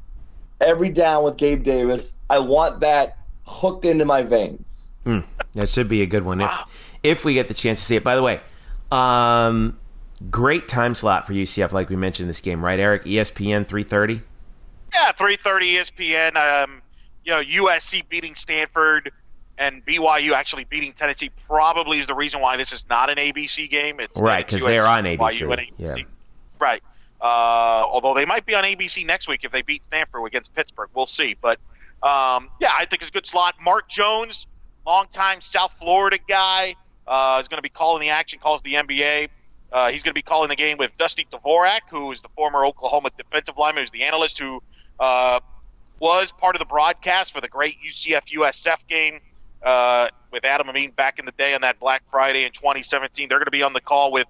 every down with Gabe Davis. I want that hooked into my veins. that should be a good one if if we get the chance to see it. By the way, um, great time slot for UCF, like we mentioned this game, right, Eric? ESPN three thirty. yeah, three thirty ESPN. Um, you know, USC beating Stanford and BYU actually beating Tennessee probably is the reason why this is not an ABC game. It's Right, because they're on ABC, and yeah. Right. Uh, although they might be on ABC next week if they beat Stanford against Pittsburgh. We'll see. But um, yeah, I think it's a good slot. Mark Jones, longtime South Florida guy, uh, is going to be calling the action, calls the NBA. Uh, he's going to be calling the game with Dusty Dvorak, who is the former Oklahoma defensive lineman, who's the analyst who uh, was part of the broadcast for the great UCF USF game uh, with Adam Amin back in the day on that Black Friday in 2017. They're going to be on the call with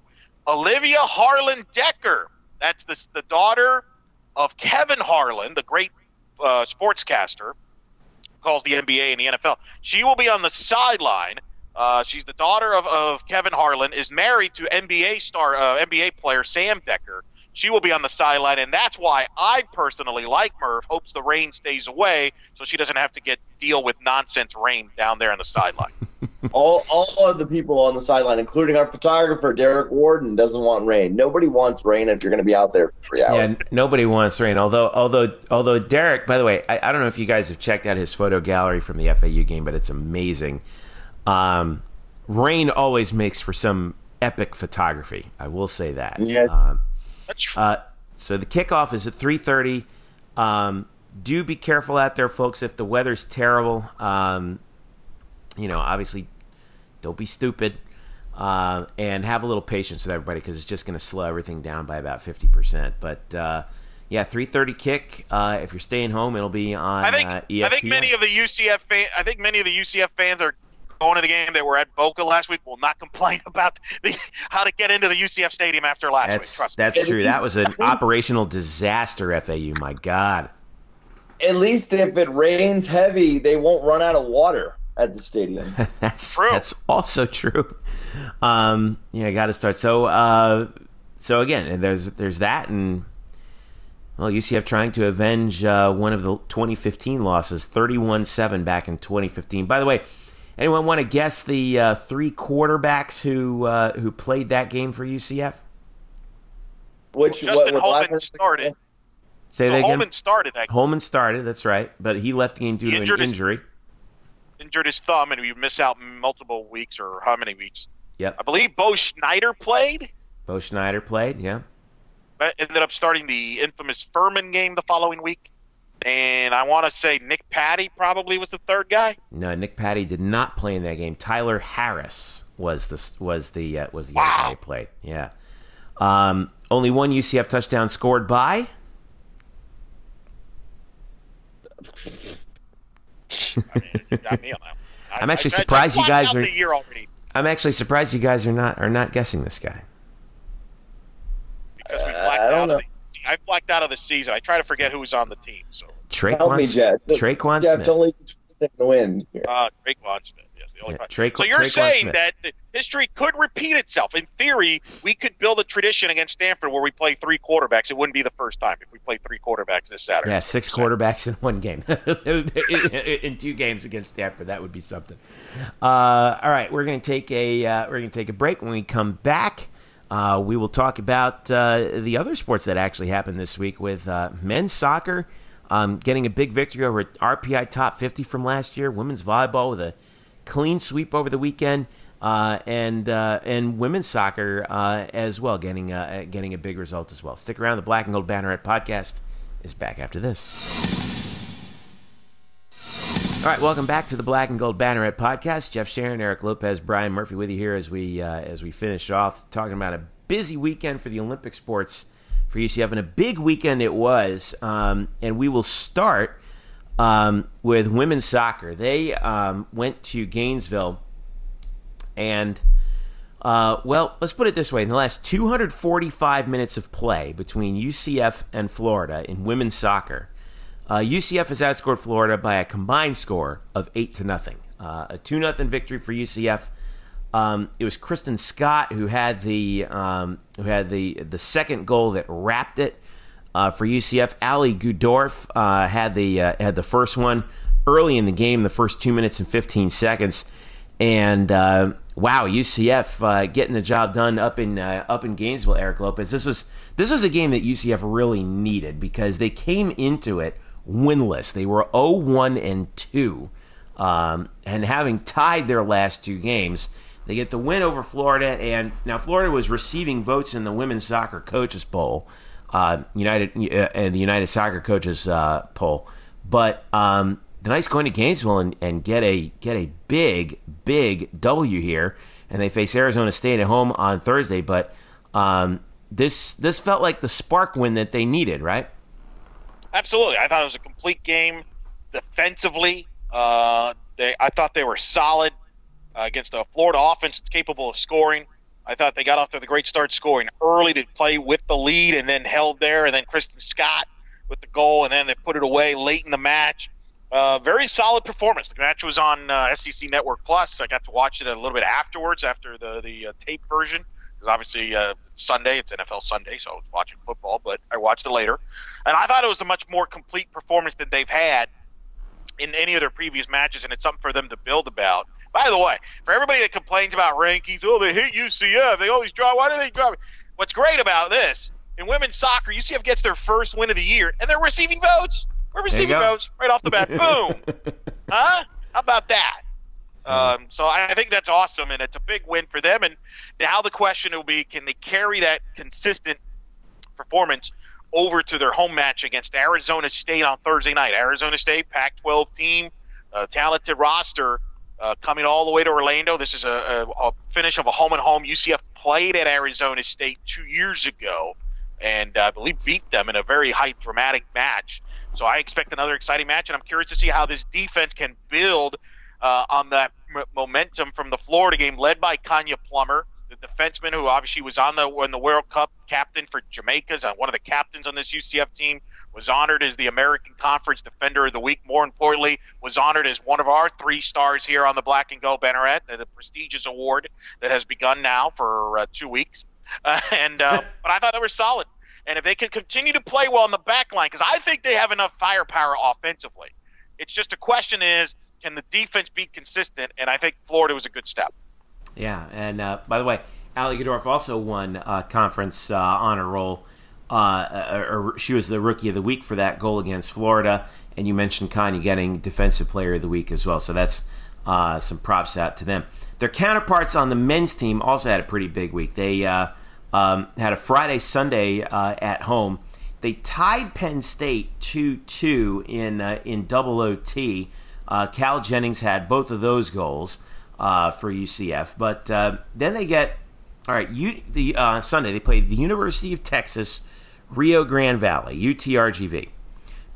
Olivia Harlan Dekker. That's the, the daughter of Kevin Harlan, the great uh, sportscaster, calls the NBA and the NFL. She will be on the sideline. Uh, she's the daughter of, of Kevin Harlan, is married to NBA star uh, NBA player Sam Dekker. She will be on the sideline, and that's why I personally, like Merv. hopes the rain stays away so she doesn't have to get deal with nonsense rain down there on the sideline. All, all of the people on the sideline, including our photographer Derek Warden, doesn't want rain. Nobody wants rain if you're going to be out there for three hours. Yeah, n- nobody wants rain. Although, although, although Derek, by the way, I, I don't know if you guys have checked out his photo gallery from the FAU game, but it's amazing. Um, rain always makes for some epic photography. I will say that. Yes. Um, uh, so the kickoff is at three thirty. Um, do be careful out there, folks. If the weather's terrible, um, you know, obviously, don't be stupid, uh, and have a little patience with everybody because it's just going to slow everything down by about fifty percent. But uh, yeah, three thirty kick. Uh, if you're staying home, it'll be on I think uh. I think many of the UCF fan, I think many of the UCF fans are going to the game They were at Boca last week will not complain about the, how to get into the UCF stadium after last week. that's Trust me. that's true. That was an operational disaster. FAU, my God. At least if it rains heavy, they won't run out of water at the stadium. That's True. that's also true. Um, yeah, I got to start. So, uh, so again, there's there's that, and well, UCF trying to avenge uh, one of the 2015 losses, 31-7 back in 2015. By the way, anyone want to guess the uh, three quarterbacks who uh, who played that game for UCF? Which Justin what, what Holman last one- started. Say So that again. Holman started that Holman started. That's right, but he left the game due He to injured an his- injury. injured his thumb, and we miss out multiple weeks or how many weeks? Yep. I believe Bo Schneider played. Bo Schneider played. Yeah. but ended up starting the infamous Furman game the following week. And I want to say Nick Patti probably was the third guy. No, Nick Patti did not play in that game. Tyler Harris was the was the uh, was the Wow. other guy who played. Yeah. Um, only one UCF touchdown scored by. I mean, you got me on that. one. I- I'm actually I- I- surprised you guys are- year. I'm actually surprised you guys are not are not guessing this guy. Because we Uh, blacked I don't out know. the, I blacked out of the season. I try to forget who was on the team. So Help me, Tre'Quan, Jeff. Tre'Quan Jeff, Smith. don't leave Tristan to win. here. uh, Tre'Quan Smith. Yes, the only Yeah, part. Tre'Quan- so you're Tre'Quan saying Smith. that history could repeat itself. In theory, we could build a tradition against Stanford where we play three quarterbacks. It wouldn't be the first time if we play three quarterbacks this Saturday. Yeah, six quarterbacks in one game. in two games against Stanford, that would be something. Uh, all right, we're gonna take a uh, we're gonna take a break. When we come back, uh, we will talk about uh, the other sports that actually happened this week with uh, men's soccer um, getting a big victory over RPI top 50 from last year. Women's volleyball with a clean sweep over the weekend. Uh, and uh, and women's soccer uh, as well, getting uh, getting a big result as well. Stick around. The Black and Gold Banneret podcast is back after this. All right, welcome back to the Black and Gold Banneret podcast. Jeff Sharon, Eric Lopez, Brian Murphy with you here as we uh, as we finish off talking about a busy weekend for the Olympic sports for UCF, and a big weekend it was. Um, and we will start um, with women's soccer. They um, went to Gainesville, and uh, well, let's put it this way: in the last 245 minutes of play between UCF and Florida in women's soccer. Uh, UCF has outscored Florida by a combined score of eight to nothing. Uh, a two nothing victory for UCF. Um, it was Kristen Scott who had the um, who had the the second goal that wrapped it uh, for UCF. Ali Gudorf uh, had the uh, had the first one early in the game, the first two minutes and fifteen seconds, and uh, wow, UCF getting the job done up in up in Gainesville. Eric Lopez. This was this was a game that UCF really needed because they came into it winless. They were 0-1 and two, um, and having tied their last two games. They get the win over Florida, and now Florida was receiving votes in the Women's Soccer Coaches Poll, uh, United uh, the United Soccer Coaches uh, poll. But um, the Knights going to Gainesville and, and get a get a big big W here, and they face Arizona State at home on Thursday. But um, this this felt like the spark win that they needed, right? Absolutely. I thought it was a complete game defensively. Uh, they, I thought they were solid uh, against a Florida offense that's capable of scoring. I thought they got off to the great start scoring early to play with the lead and then held there, and then Kristen Scott with the goal, and then they put it away late in the match. Uh, very solid performance. The match was on uh, SEC Network Plus. I got to watch it a little bit afterwards, after the the uh, tape version, because obviously uh, Sunday it's NFL Sunday, so I was watching football, but I watched it later, and I thought it was a much more complete performance than they've had in any of their previous matches, and it's something for them to build about. By the way, for everybody that complains about rankings, oh, they hit UCF, they always draw. Why do they draw? What's great about this in women's soccer, UCF gets their first win of the year, and they're receiving votes. We're receiving votes right off the bat. Boom. huh? How about that? Um, so I think that's awesome, and it's a big win for them. And now the question will be, can they carry that consistent performance over to their home match against Arizona State on Thursday night? Arizona State, Pac-12 team, uh, talented roster, uh, coming all the way to Orlando. This is a, a, a finish of a home and home. UCF played at Arizona State two years ago, and uh, I believe beat them in a very high dramatic match. So I expect another exciting match, and I'm curious to see how this defense can build uh, on that m- momentum from the Florida game, led by Konya Plummer, the defenseman who obviously was on the in the World Cup captain for Jamaica's, uh, one of the captains on this UCF team. Was honored as the American Conference Defender of the Week. More importantly, was honored as one of our three stars here on the Black and Gold Banneret, the prestigious award that has begun now for uh, two weeks. Uh, and uh, but I thought they were solid. And if they can continue to play well in the back line, because I think they have enough firepower offensively, it's just a question is can the defense be consistent? And I think Florida was a good step. Yeah, and uh, by the way, Ali Gadorf also won uh, conference uh, honor roll. Uh, or she was the rookie of the week for that goal against Florida, and you mentioned Konya getting defensive player of the week as well. So that's uh, some props out to them. Their counterparts on the men's team also had a pretty big week. They uh, um, had a Friday Sunday uh, at home. They tied Penn State two two in uh, in double OT. Uh, Cal Jennings had both of those goals uh, for UCF, but uh, then they get all right. You the uh, Sunday they play the University of Texas, Rio Grande Valley, UTRGV.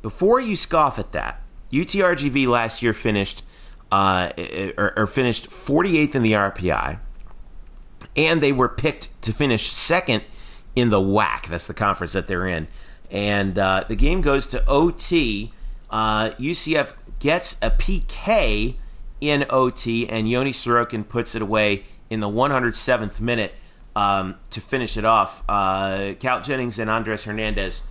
Before you scoff at that, UTRGV last year finished uh, or, or finished 48th in the RPI, and they were picked to finish second in the WAC. That's the conference that they're in. And uh, the game goes to OT. Uh, UCF gets a PK in OT, and Yoni Sorokin puts it away in the 107th minute um, to finish it off. Uh, Cal Jennings and Andres Hernandez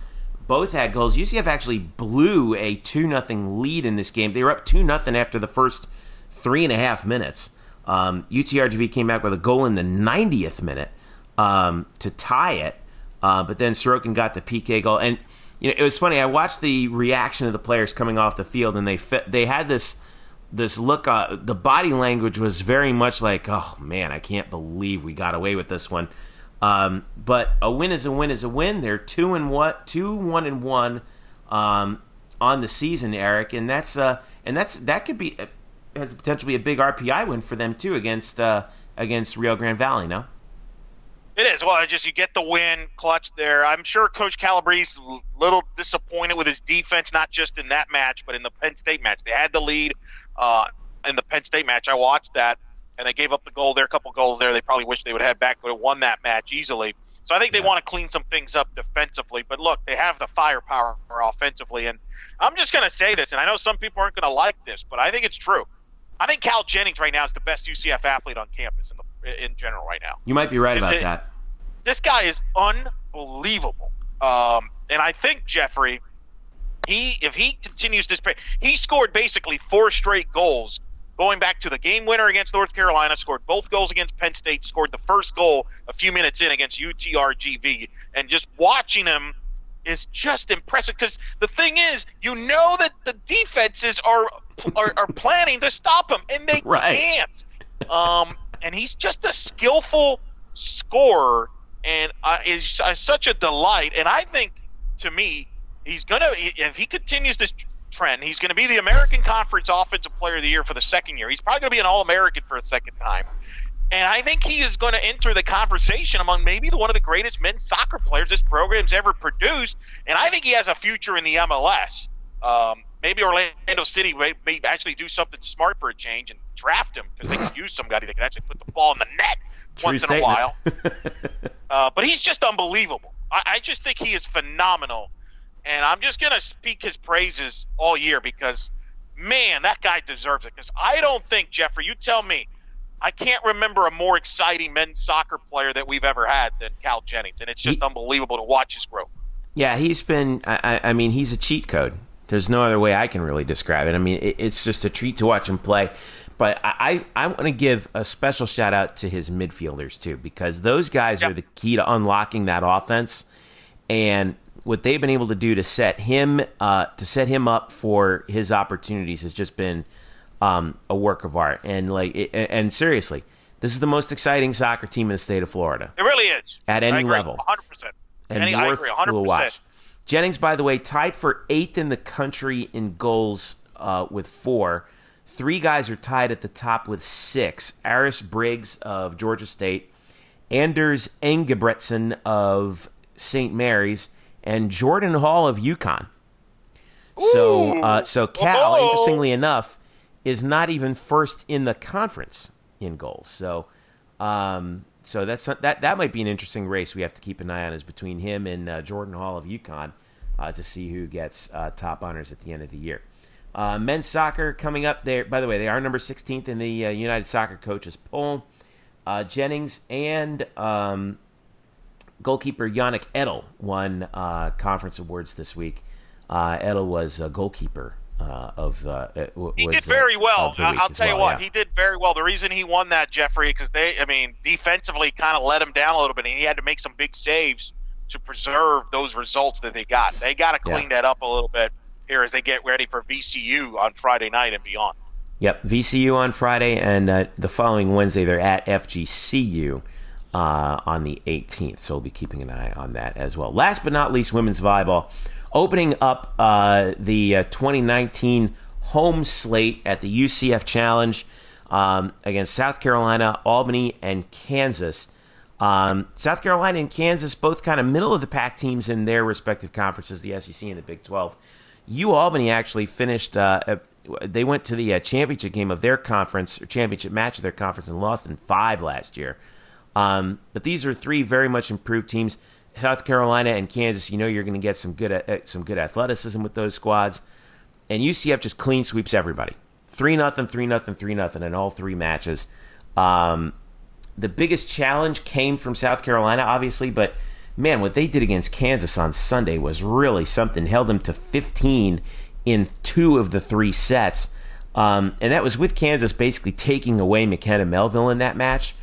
both had goals. UCF actually blew a 2 0 lead in this game. They were up 2 0 after the first three and a half minutes. Um, UTRGV came back with a goal in the 90th minute um, to tie it, uh, but then Sorokin got the PK goal. And you know, it was funny. I watched the reaction of the players coming off the field, and they fit, they had this this look. Uh, the body language was very much like, "Oh man, I can't believe we got away with this one." Um, but a win is a win is a win. They're two and what two one and one um, on the season, Eric, and that's uh, and that's that could be uh, has potentially a big RPI win for them too against uh, against Rio Grande Valley. No. It is. Well, I just you get the win, clutch there. I'm sure Coach Calabrese a little disappointed with his defense, not just in that match, but in the Penn State match. They had the lead uh, in the Penn State match. I watched that, and they gave up the goal there, a couple goals there. They probably wish they would have back, but have won that match easily. So I think they want to clean some things up defensively. But look, they have the firepower offensively, and I'm just going to say this, and I know some people aren't going to like this, but I think it's true. I think Cal Jennings right now is the best UCF athlete on campus in the in general right now. You might be right about it- that. This guy is unbelievable. Um, and I think Jeffrey, he if he continues this, he scored basically four straight goals going back to the game winner against North Carolina. Scored both goals against Penn State. Scored the first goal a few minutes in against UTRGV. And just watching him is just impressive because the thing is, you know that the defenses are are, are planning to stop him, and they Right. can't. Um, and he's just a skillful scorer, and uh, is uh, such a delight. And I think, to me, he's gonna if he continues this trend, he's going to be the American Conference Offensive Player of the Year for the second year. He's probably going to be an All American for a second time. And I think he is going to enter the conversation among maybe the, one of the greatest men's soccer players this program's ever produced. And I think he has a future in the MLS. Um, maybe Orlando City may, may actually do something smart for a change and draft him because they could use somebody that can actually put the ball in the net True once in a while. Uh, but he's just unbelievable. I, I just think he is phenomenal, and I'm just gonna speak his praises all year because, man, that guy deserves it. Because I don't think Jeffrey, you tell me, I can't remember a more exciting men's soccer player that we've ever had than Cal Jennings, and it's just He- unbelievable to watch his growth. Yeah, he's been. I, I I mean, he's a cheat code. There's no other way I can really describe it. I mean, it, it's just a treat to watch him play. But I, I, I want to give a special shout out to his midfielders too, because those guys Yep. are the key to unlocking that offense, and what they've been able to do to set him uh, to set him up for his opportunities has just been um, a work of art. And like, it, and seriously, this is the most exciting soccer team in the state of Florida It really is At I any agree, level. 100. percent and Any, I worth agree, a 100. watch. Jennings, by the way, tied for eighth in the country in goals uh, with four. Three guys are tied at the top with six. Aris Briggs of Georgia State, Anders Engebretsen of St. Mary's, and Jordan Hall of UConn. So, uh, so Cal, Oh. interestingly enough, is not even first in the conference in goals. So, um, so that's that that might be an interesting race we have to keep an eye on is between him and uh, Jordan Hall of UConn uh, to see who gets uh, top honors at the end of the year. Uh, men's soccer coming up there. By the way, they are number 16th in the uh, United Soccer Coaches poll. Uh, Jennings and um, goalkeeper Yannick Edel won uh, conference awards this week. Uh, Edel was a goalkeeper uh, of. Uh, uh, He did very uh, well. I- week I'll tell you what, yeah. he did very well. The reason he won that, Jeffrey, because they, I mean, defensively kind of let him down a little bit, and he had to make some big saves to preserve those results that they got. They got to Yeah. clean that up a little bit here as they get ready for VCU on Friday night and beyond. Yep, VCU on Friday, and uh, the following Wednesday they're at FGCU uh, on the 18th. So we'll be keeping an eye on that as well. Last but not least, women's volleyball opening up uh, the uh, 2019 home slate at the UCF Challenge um, against South Carolina, Albany, and Kansas. Um, South Carolina and Kansas, both kind of middle of the pack teams in their respective conferences, the SEC and the Big 12. U Albany actually finished. Uh, uh, they went to the uh, championship game of their conference, or championship match of their conference, and lost in five last year. Um, but these are three very much improved teams. South Carolina and Kansas, you know you're going to get some good uh, some good athleticism with those squads, and UCF just clean sweeps everybody. Three nothing, three nothing, three nothing in all three matches. Um, the biggest challenge came from South Carolina, obviously, but man, what they did against Kansas on Sunday was really something. Held them to 15 in two of the three sets. Um, and that was with Kansas basically taking away McKenna Melville in that match.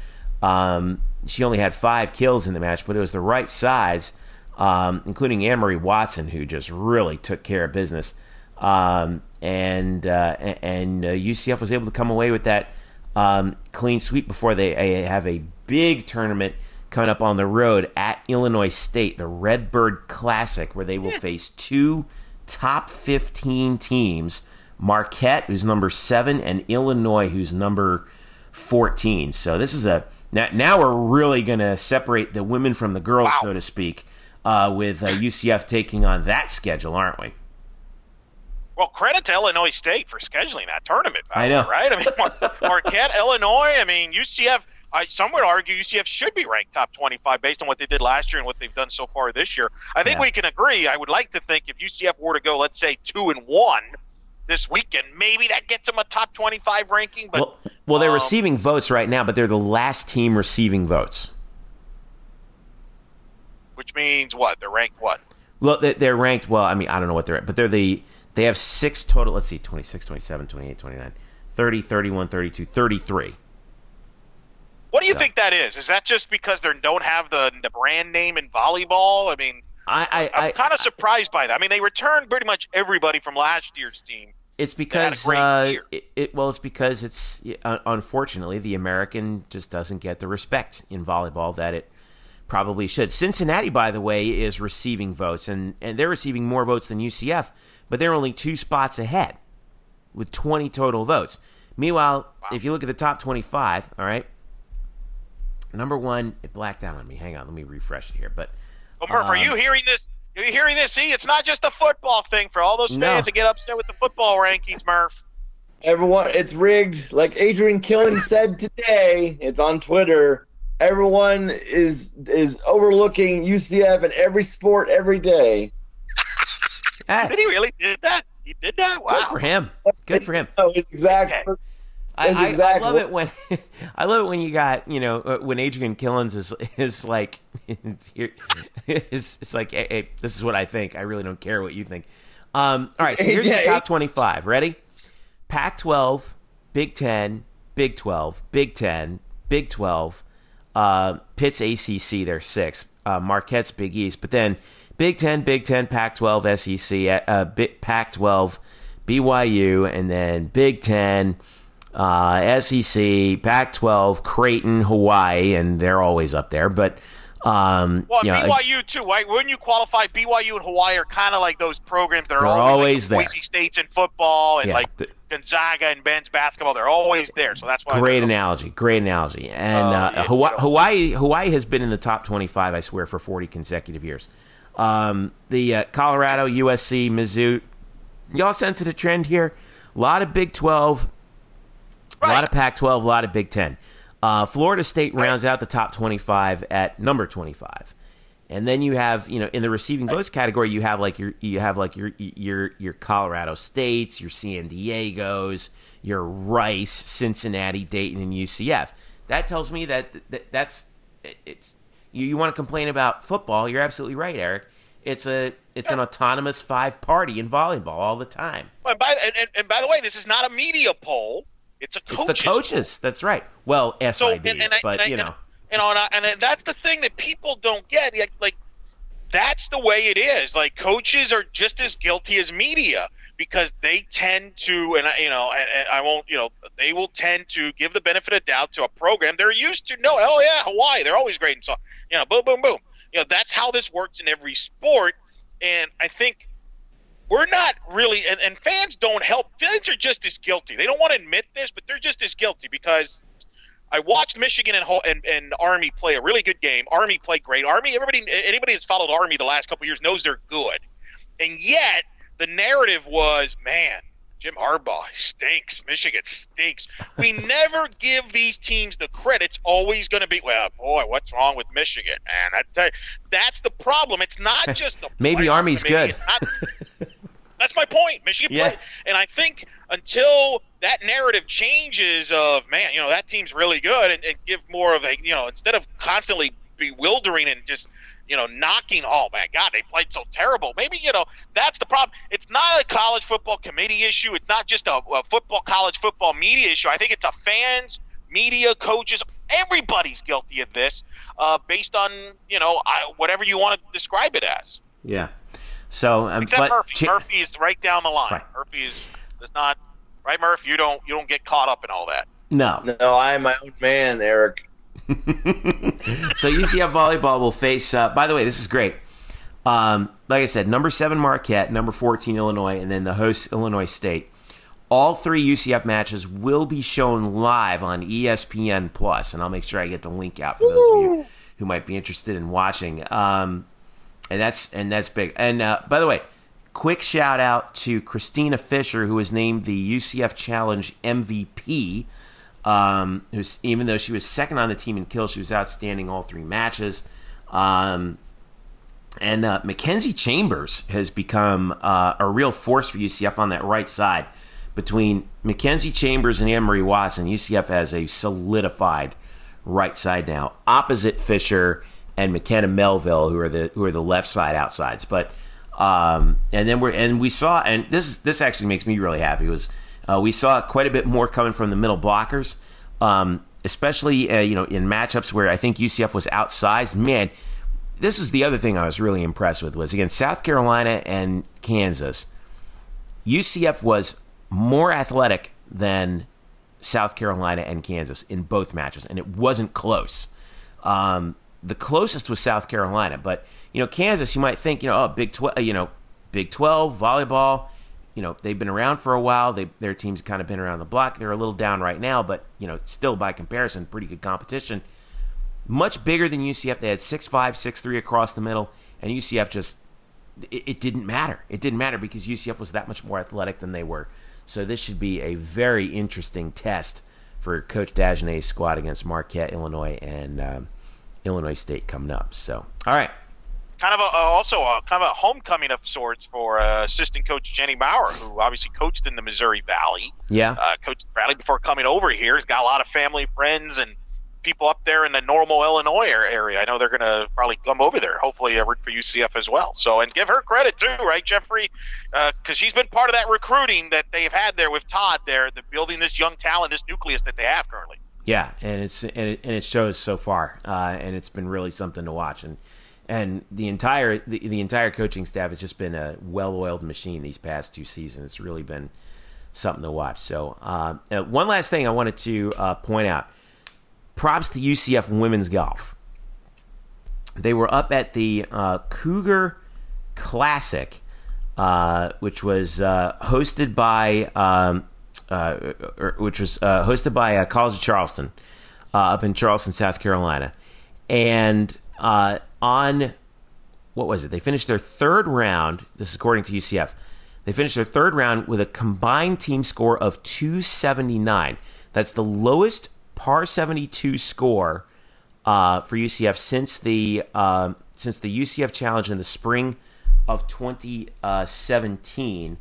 Um, she only had five kills in the match, but it was the right size, um, including Marie Watson, who just really took care of business. Um, and uh, and uh, UCF was able to come away with that um, clean sweep before they uh, have a big tournament coming up on the road at Illinois State, the Redbird Classic, where they will face two top 15 teams Marquette, who's number seven, and Illinois, who's number 14. So this is a now, now we're really going to separate the women from the girls, wow. so to speak, uh, with uh, UCF taking on that schedule, aren't we? Well, credit to Illinois State for scheduling that tournament. I know, right? I mean, Mar- Marquette, Illinois. I mean, UCF. I, some would argue UCF should be ranked top 25 based on what they did last year and what they've done so far this year. I think yeah. we can agree. I would like to think if UCF were to go, let's say two and one this weekend, maybe that gets them a top 25 ranking. But well, well they're um, receiving votes right now, but they're the last team receiving votes. Which means what? They're ranked what? Well, they're ranked. Well, I mean, I don't know what they're at, but they're the they have six total. Let's see 26, 27, 28, 29, 30, 31, 32, 33. What do you so. think that is? Is that just because they don't have the, the brand name in volleyball? I mean, I, I, am kind of surprised by that. I mean, they returned pretty much everybody from last year's team. It's because uh, it, it, well, it's because it's unfortunately the American just doesn't get the respect in volleyball that it probably should. Cincinnati, by the way, is receiving votes, and and they're receiving more votes than UCF but they're only two spots ahead with 20 total votes. Meanwhile, wow. if you look at the top 25, all right, number one, it blacked out on me. Hang on, let me refresh it here. But well, Murph, um, are you hearing this? Are you hearing this? See, it's not just a football thing for all those fans no. that get upset with the football rankings, Murph. Everyone, it's rigged. Like Adrian Killins said today, it's on Twitter. Everyone is is overlooking UCF in every sport every day. Did he really did that? He did that. Wow. Good for him. Good for him. It's exactly. I, exactly I, love it when I love it when you got you know uh, when Adrian Killins is is like it's, it's, it's like hey, hey, this is what I think I really don't care what you think. Um, all right, so here's yeah, the top twenty five. Ready? Pac-12, Big Ten, Big Twelve, Big Ten, Big Twelve, uh, Pitt's ACC. They're six. Uh, Marquette's Big East, but then Big Ten, Big Ten, Pac 12, SEC, uh, Pac 12, BYU, and then Big Ten, uh, SEC, Pac 12, Creighton, Hawaii, and they're always up there. But. Um, well, you know, BYU too, right? Wouldn't you qualify? BYU and Hawaii are kind of like those programs that are always, always like there. Boise States in football and yeah. like the, Gonzaga and Ben's basketball. They're always there, so that's why. Great analogy. Great analogy. And oh, uh, yeah, Hawaii, Hawaii, Hawaii has been in the top twenty-five, I swear, for forty consecutive years. Um, the uh, Colorado, USC, Mizzou. Y'all sense a trend here? A lot of Big 12, right. a lot of Pac 12, a lot of Big 10. Uh, Florida State rounds out the top 25 at number 25. And then you have, you know, in the receiving votes category, you have like your you have like your your your Colorado States, your San Diego's, your Rice, Cincinnati, Dayton, and UCF. That tells me that, that that's it's you, you want to complain about football? You're absolutely right, Eric. It's a it's an autonomous five party in volleyball all the time. And by, and, and by the way, this is not a media poll. It's a coaches it's the coaches. That's right. Well, SIDs, so, and, and but I, you know, and, on uh, and that's the thing that people don't get. Like, like that's the way it is. Like coaches are just as guilty as media because they tend to, and I, you know, and, and I won't, you know, they will tend to give the benefit of doubt to a program they're used to. No, oh yeah, Hawaii, they're always great and so you know, boom, boom, boom. You know, that's how this works in every sport. And I think we're not really, and, and fans don't help. Fans are just as guilty. They don't want to admit this, but they're just as guilty because I watched Michigan and, and, and Army play a really good game. Army played great. Army, everybody, anybody that's followed Army the last couple years knows they're good. And yet, the narrative was, man, Jim Harbaugh stinks. Michigan stinks. We never give these teams the credit. It's always going to be, well, boy, what's wrong with Michigan, man? I tell you, that's the problem. It's not just the maybe Army's good. That's my point. Michigan yeah. and I think until that narrative changes of man, you know, that team's really good, and, and give more of a, you know, instead of constantly bewildering and just you know, knocking, oh my God, they played so terrible. Maybe, you know, that's the problem. It's not a college football committee issue. It's not just a, a football, college football media issue. I think it's a fans, media, coaches, everybody's guilty of this uh, based on, you know, I, whatever you want to describe it as. Yeah. So, um, Except but, Murphy. Murphy is right down the line. Right. Murphy is, is not, right, Murph? You don't, you don't get caught up in all that. No. No, I am my own man, Eric. so UCF volleyball will face. Uh, by the way, this is great. Um, like I said, number seven Marquette, number fourteen Illinois, and then the host Illinois State. All three UCF matches will be shown live on ESPN Plus, and I'll make sure I get the link out for those of you who might be interested in watching. Um, and that's and that's big. And uh, by the way, quick shout out to Christina Fisher, who was named the UCF Challenge MVP um, even though she was second on the team in kills, she was outstanding all three matches. Um, and uh, Mackenzie Chambers has become uh, a real force for UCF on that right side. Between Mackenzie Chambers and Marie Watson, UCF has a solidified right side now, opposite Fisher and McKenna Melville, who are the who are the left side outsides. But um, and then we're and we saw, and this this actually makes me really happy was uh, we saw quite a bit more coming from the middle blockers, um, especially uh, you know in matchups where I think UCF was outsized. Man, this is the other thing I was really impressed with was against South Carolina and Kansas. UCF was more athletic than South Carolina and Kansas in both matches, and it wasn't close. Um, the closest was South Carolina, but you know Kansas, you might think you know oh Big Twelve, you know Big Twelve volleyball you know they've been around for a while. They, their team's kind of been around the block. They're a little down right now, but you know still by comparison, pretty good competition. Much bigger than UCF. They had six five, six three across the middle, and UCF just it, it didn't matter. It didn't matter because UCF was that much more athletic than they were. So this should be a very interesting test for Coach Dagenais's squad against Marquette, Illinois, and um, Illinois State coming up. So all right kind of a, also a kind of a homecoming of sorts for uh, assistant coach Jenny Bauer, who obviously coached in the Missouri Valley. Yeah, uh, coached Valley before coming over here. He's got a lot of family, friends, and people up there in the normal Illinois area. I know they're going to probably come over there. Hopefully, uh, root for UCF as well. So, and give her credit too, right, Jeffrey? Because uh, she's been part of that recruiting that they've had there with Todd. There, the building this young talent, this nucleus that they have currently. Yeah, and it's and it, and it shows so far, uh, and it's been really something to watch. And and the entire the, the entire coaching staff has just been a well-oiled machine these past two seasons. It's really been something to watch. So, uh, uh, one last thing I wanted to uh, point out: props to UCF women's golf. They were up at the uh, Cougar Classic, uh, which was hosted by um, which was hosted by College of Charleston up in Charleston, South Carolina, and uh, on what was it? They finished their third round. This is according to UCF. They finished their third round with a combined team score of 279. That's the lowest par 72 score uh, for UCF since the uh, since the UCF Challenge in the spring of 2017.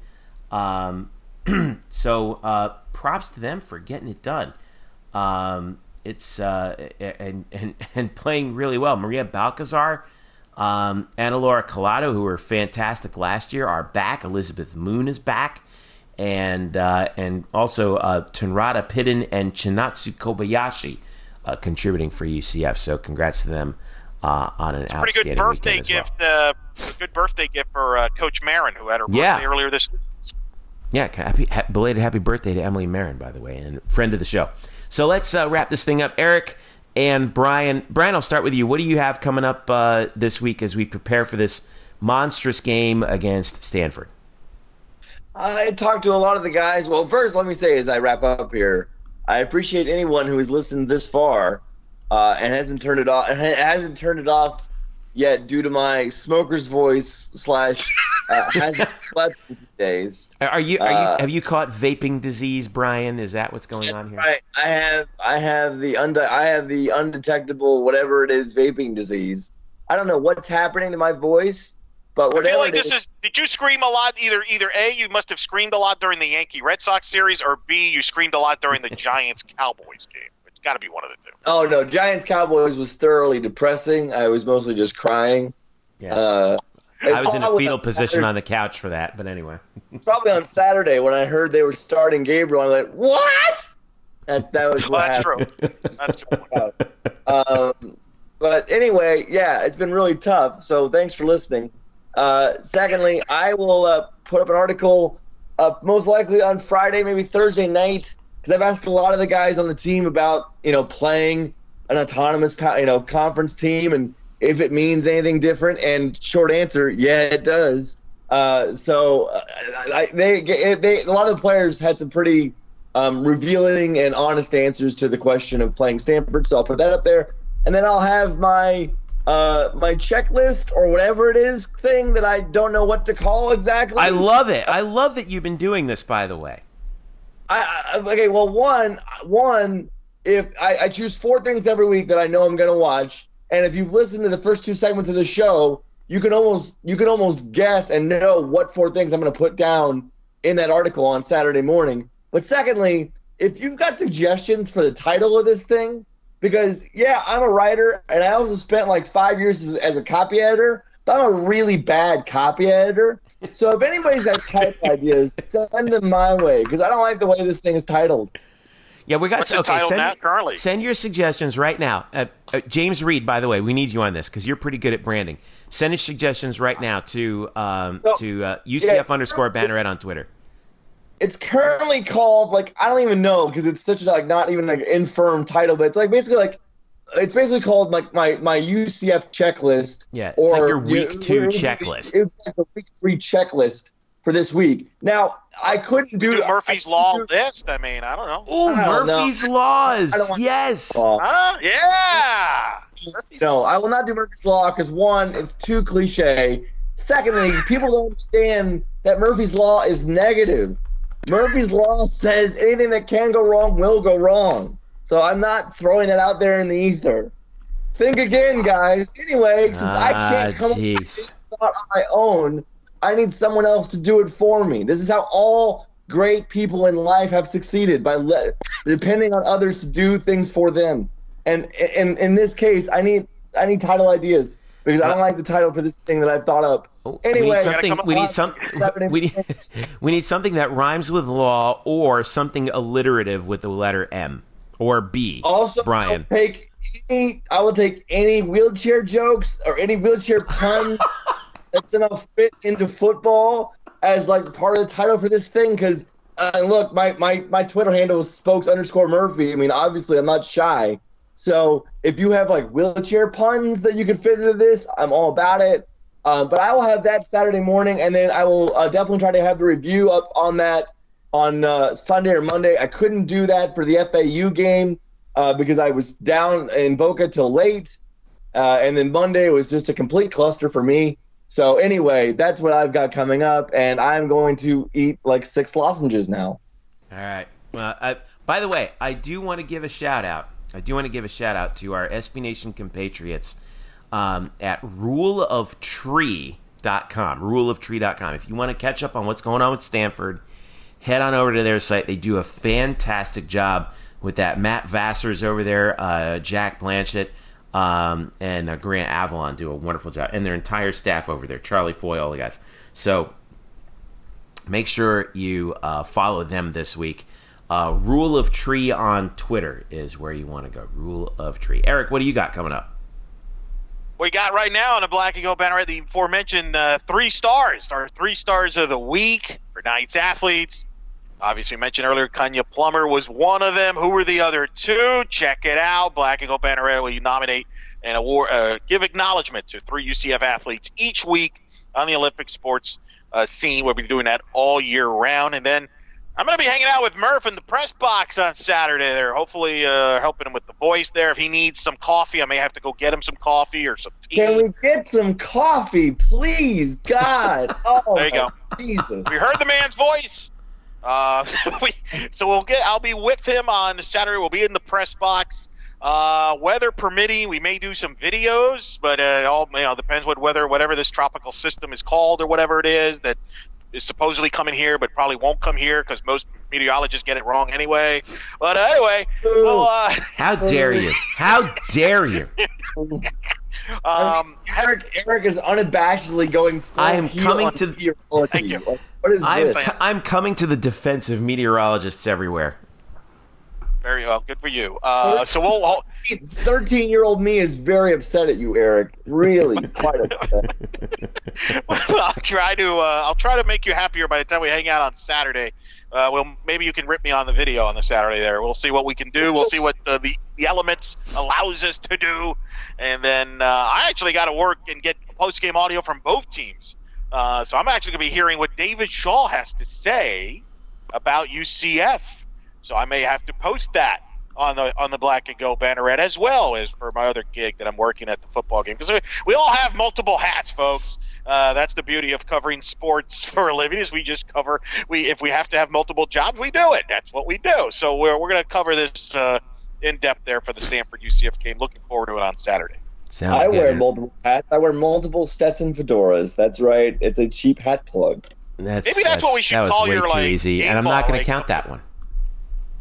Um, so uh, props to them for getting it done. Um, it's uh, and, and and playing really well. Maria Balcazar, um, Anna Laura Collado, who were fantastic last year, are back. Elizabeth Moon is back, and uh, and also uh, Tunrada Piddon and Chinatsu Kobayashi uh, contributing for UCF. So congrats to them uh, on an it's outstanding pretty good birthday gift. Well. Uh, good birthday gift for uh, Coach Marin, who had her birthday yeah. earlier this. week. Yeah, happy, belated happy birthday to Emily Marin, by the way, and friend of the show. So let's uh, wrap this thing up. Eric and Brian. Brian, I'll start with you. What do you have coming up uh, this week as we prepare for this monstrous game against Stanford? I talked to a lot of the guys. Well, first, let me say as I wrap up here, I appreciate anyone who has listened this far uh, and hasn't turned it off and hasn't turned it off Yet, due to my smoker's voice slash uh, hasn't slept days, Are you? Are Uh. Have you caught vaping disease, Brian? Is that what's going on here? right. I have I have the unde- I have the undetectable whatever it is vaping disease. I don't know what's happening to my voice, but I feel whatever like it this is, is. Did you scream a lot? Either either a you must have screamed a lot during the Yankee Red Sox series, or b you screamed a lot during the Giants Cowboys game. It's got to be one of the two. oh no, Giants Cowboys was thoroughly depressing. I was mostly just crying. Yeah. Uh, I was in a fetal on position Saturday- on the couch for that, but anyway. Probably on Saturday when I heard they were starting Gabriel, I went, "What?" That that was Well, what that's happened. true. That's true. um, but anyway, yeah, it's been really tough. So thanks for listening. Uh, secondly, I will uh, put up an article uh, most likely on Friday, maybe Thursday night, because I've asked a lot of the guys on the team about you know playing an autonomous you know conference team and if it means anything different. And short answer, yeah, it does. Uh, so uh, I, they, they a lot of the players had some pretty um, revealing and honest answers to the question of playing Stanford. So I'll put that up there, and then I'll have my uh, my checklist or whatever it is thing that I don't know what to call exactly. I love it. I love that you've been doing this. By the way, I, I okay. Well, one one if I, I choose four things every week that I know I'm going to watch, and if you've listened to the first two segments of the show, you can almost you can almost guess and know what four things I'm going to put down in that article on Saturday morning. But secondly, if you've got suggestions for the title of this thing, because yeah, I'm a writer and I also spent like five years as, as a copy editor, but I'm a really bad copy editor. So if anybody's got title ideas, send them my way because I don't like the way this thing is titled. yeah, we got What's okay. Send, now currently? send your suggestions right now. Uh, uh, James Reed, by the way, we need you on this because you're pretty good at branding. Send your suggestions right now to um, So- to uh, UCF yeah. underscore Banneret on Twitter. It's currently called like I don't even know because it's such a like not even like infirm title, but it's like basically like it's basically called like my my UCF checklist. Yeah, it's like your week it- two it checklist. It was like a week three checklist for this week. Now I couldn't do Do Murphy's I Law couldn't do- list. I mean, I don't know. Oh, I don't know. Murphy's Laws. I don't want- yes. Oh. Huh? Yeah. No, I will not do Murphy's Law because one, it's too cliche. Secondly, people don't understand that Murphy's Law is negative. Murphy's Law says anything that can go wrong will go wrong. So I'm not throwing it out there in the ether. Think again, guys. Anyway, since I can't Ah, come up with this thought on my own, I need someone else to do it for me. This is how all great people in life have succeeded by le- depending on others to do things for them. And in in this case, I need I need title ideas because I don't like the title for this thing that I've thought up. Oh, Anyway, we need something. We need with some. We need, we need something that rhymes with law or something alliterative with the letter M or B. Also, Brian. I'll take any. I will take any wheelchair jokes or any wheelchair puns that's gonna fit into football as like part of the title for this thing. Because uh, look, my, my my Twitter handle is spokes underscore Murphy. I mean, obviously, I'm not shy. So if you have like wheelchair puns that you could fit into this, I'm all about it. Um, but I will have that Saturday morning, and then I will uh, definitely try to have the review up on that on uh, Sunday or Monday. I couldn't do that for the FAU game uh, because I was down in Boca till late, uh, and then Monday was just a complete cluster for me. So anyway, that's what I've got coming up, and I'm going to eat like six lozenges now. All right. Well, I, by the way, I do want to give a shout out. I do want to give a shout out to our SB Nation compatriots um, at ruleoftree.com. Ruleoftree.com. If you want to catch up on what's going on with Stanford, head on over to their site. They do a fantastic job with that. Matt Vassar is over there, uh, Jack Blanchat, um, and uh, Grant Avalon do a wonderful job, and their entire staff over there, Charlie Foy, all the guys. So make sure you uh, follow them this week. Uh, Rule of Tree on Twitter is where you want to go. Rule of Tree. Eric, what do you got coming up? We got right now on the Black and Gold banner the aforementioned uh, three stars, our three stars of the week for Knights athletes. Obviously, mentioned earlier, Konya Plummer was one of them. Who were the other two? Check it out. Black and Gold banner will nominate and award, uh, give acknowledgement to three UCF athletes each week on the Olympic sports uh, scene. We'll be doing that all year round. And then I'm going to be hanging out with Murph in the press box on Saturday. There, hopefully uh, helping him with the voice there. If he needs some coffee, I may have to go get him some coffee or some tea. Can we get some coffee, please? God. Oh, There you go. Jesus. We heard the man's voice. Uh, we, so we'll get. I'll be with him on Saturday. We'll be in the press box. Uh, weather permitting, we may do some videos, but uh, it all you know depends what weather, whatever this tropical system is called or whatever it is that is supposedly coming here, but probably won't come here because most meteorologists get it wrong anyway. But uh, anyway, well, uh, How dare you? How dare you? um, Eric, Eric is unabashedly going I am coming to- meteorology. Thank you. Like, what is I'm this? I'm coming to the defense of meteorologists everywhere. very well, good for you. Uh, so we'll. we'll 13 year old me is very upset at you, Eric. Really, quite upset. I'll try to uh, I'll try to make you happier by the time we hang out on Saturday. Uh, well, maybe you can rip me on the video on the Saturday there. We'll see what we can do. We'll see what uh, the the elements allows us to do, and then uh, I actually got to work and get post game audio from both teams. Uh, so I'm actually going to be hearing what David Shaw has to say about UCF. So I may have to post that on the on the Black and Gold Banneret as well as for my other gig that I'm working at the football game. Because we, we all have multiple hats, folks. Uh, that's the beauty of covering sports for a living is we just cover we if we have to have multiple jobs we do it. That's what we do. So we're, we're going to cover this uh, in depth there for the Stanford UCF game. Looking forward to it on Saturday Sounds I good. wear multiple hats. I wear multiple Stetson fedoras. That's right. It's a cheap hat plug. That's, Maybe that's what we should that was way your, too like, easy, and I'm not ball, going to count that one.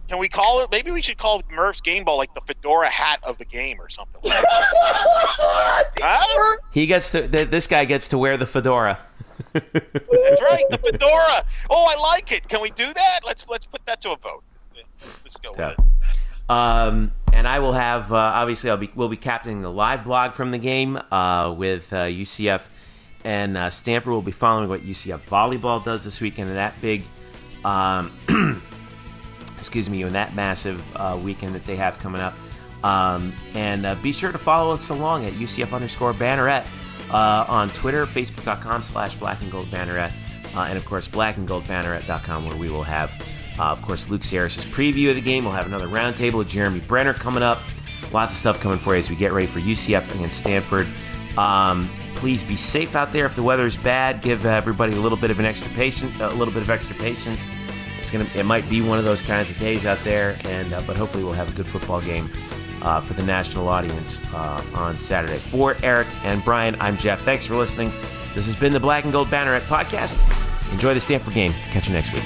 can we call it maybe we should call Murph's game ball like the fedora hat of the game or something like Huh? He gets to th- this guy gets to wear the fedora. That's right, the fedora. Oh, I like it. Can we do that? Let's let's put that to a vote. Let's go Yeah. with it. Um, and I will have uh, obviously I'll be we'll be captaining the live blog from the game uh, with uh, UCF and uh, Stanford will be following what UCF volleyball does this weekend and that big, um, excuse me, in that massive uh, weekend that they have coming up. Um, and uh, be sure to follow us along at UCF underscore banneret on Twitter, Facebook.com slash black and gold banneret, and of course Black and blackandgoldbanneret.com where we will have, uh, of course, Luke Sierras' preview of the game. We'll have another roundtable with Jeremy Brenner coming up. Lots of stuff coming for you as we get ready for UCF against Stanford. Um, please be safe out there. If the weather is bad, give everybody a little bit of an extra patience, a little bit of extra patience. It's gonna, it might be one of those kinds of days out there, and uh, but hopefully we'll have a good football game uh, for the national audience uh, on Saturday. For Eric and Brian, I'm Jeff. Thanks for listening. This has been the Black and Gold Banneret podcast. Enjoy the Stanford game. Catch you next week.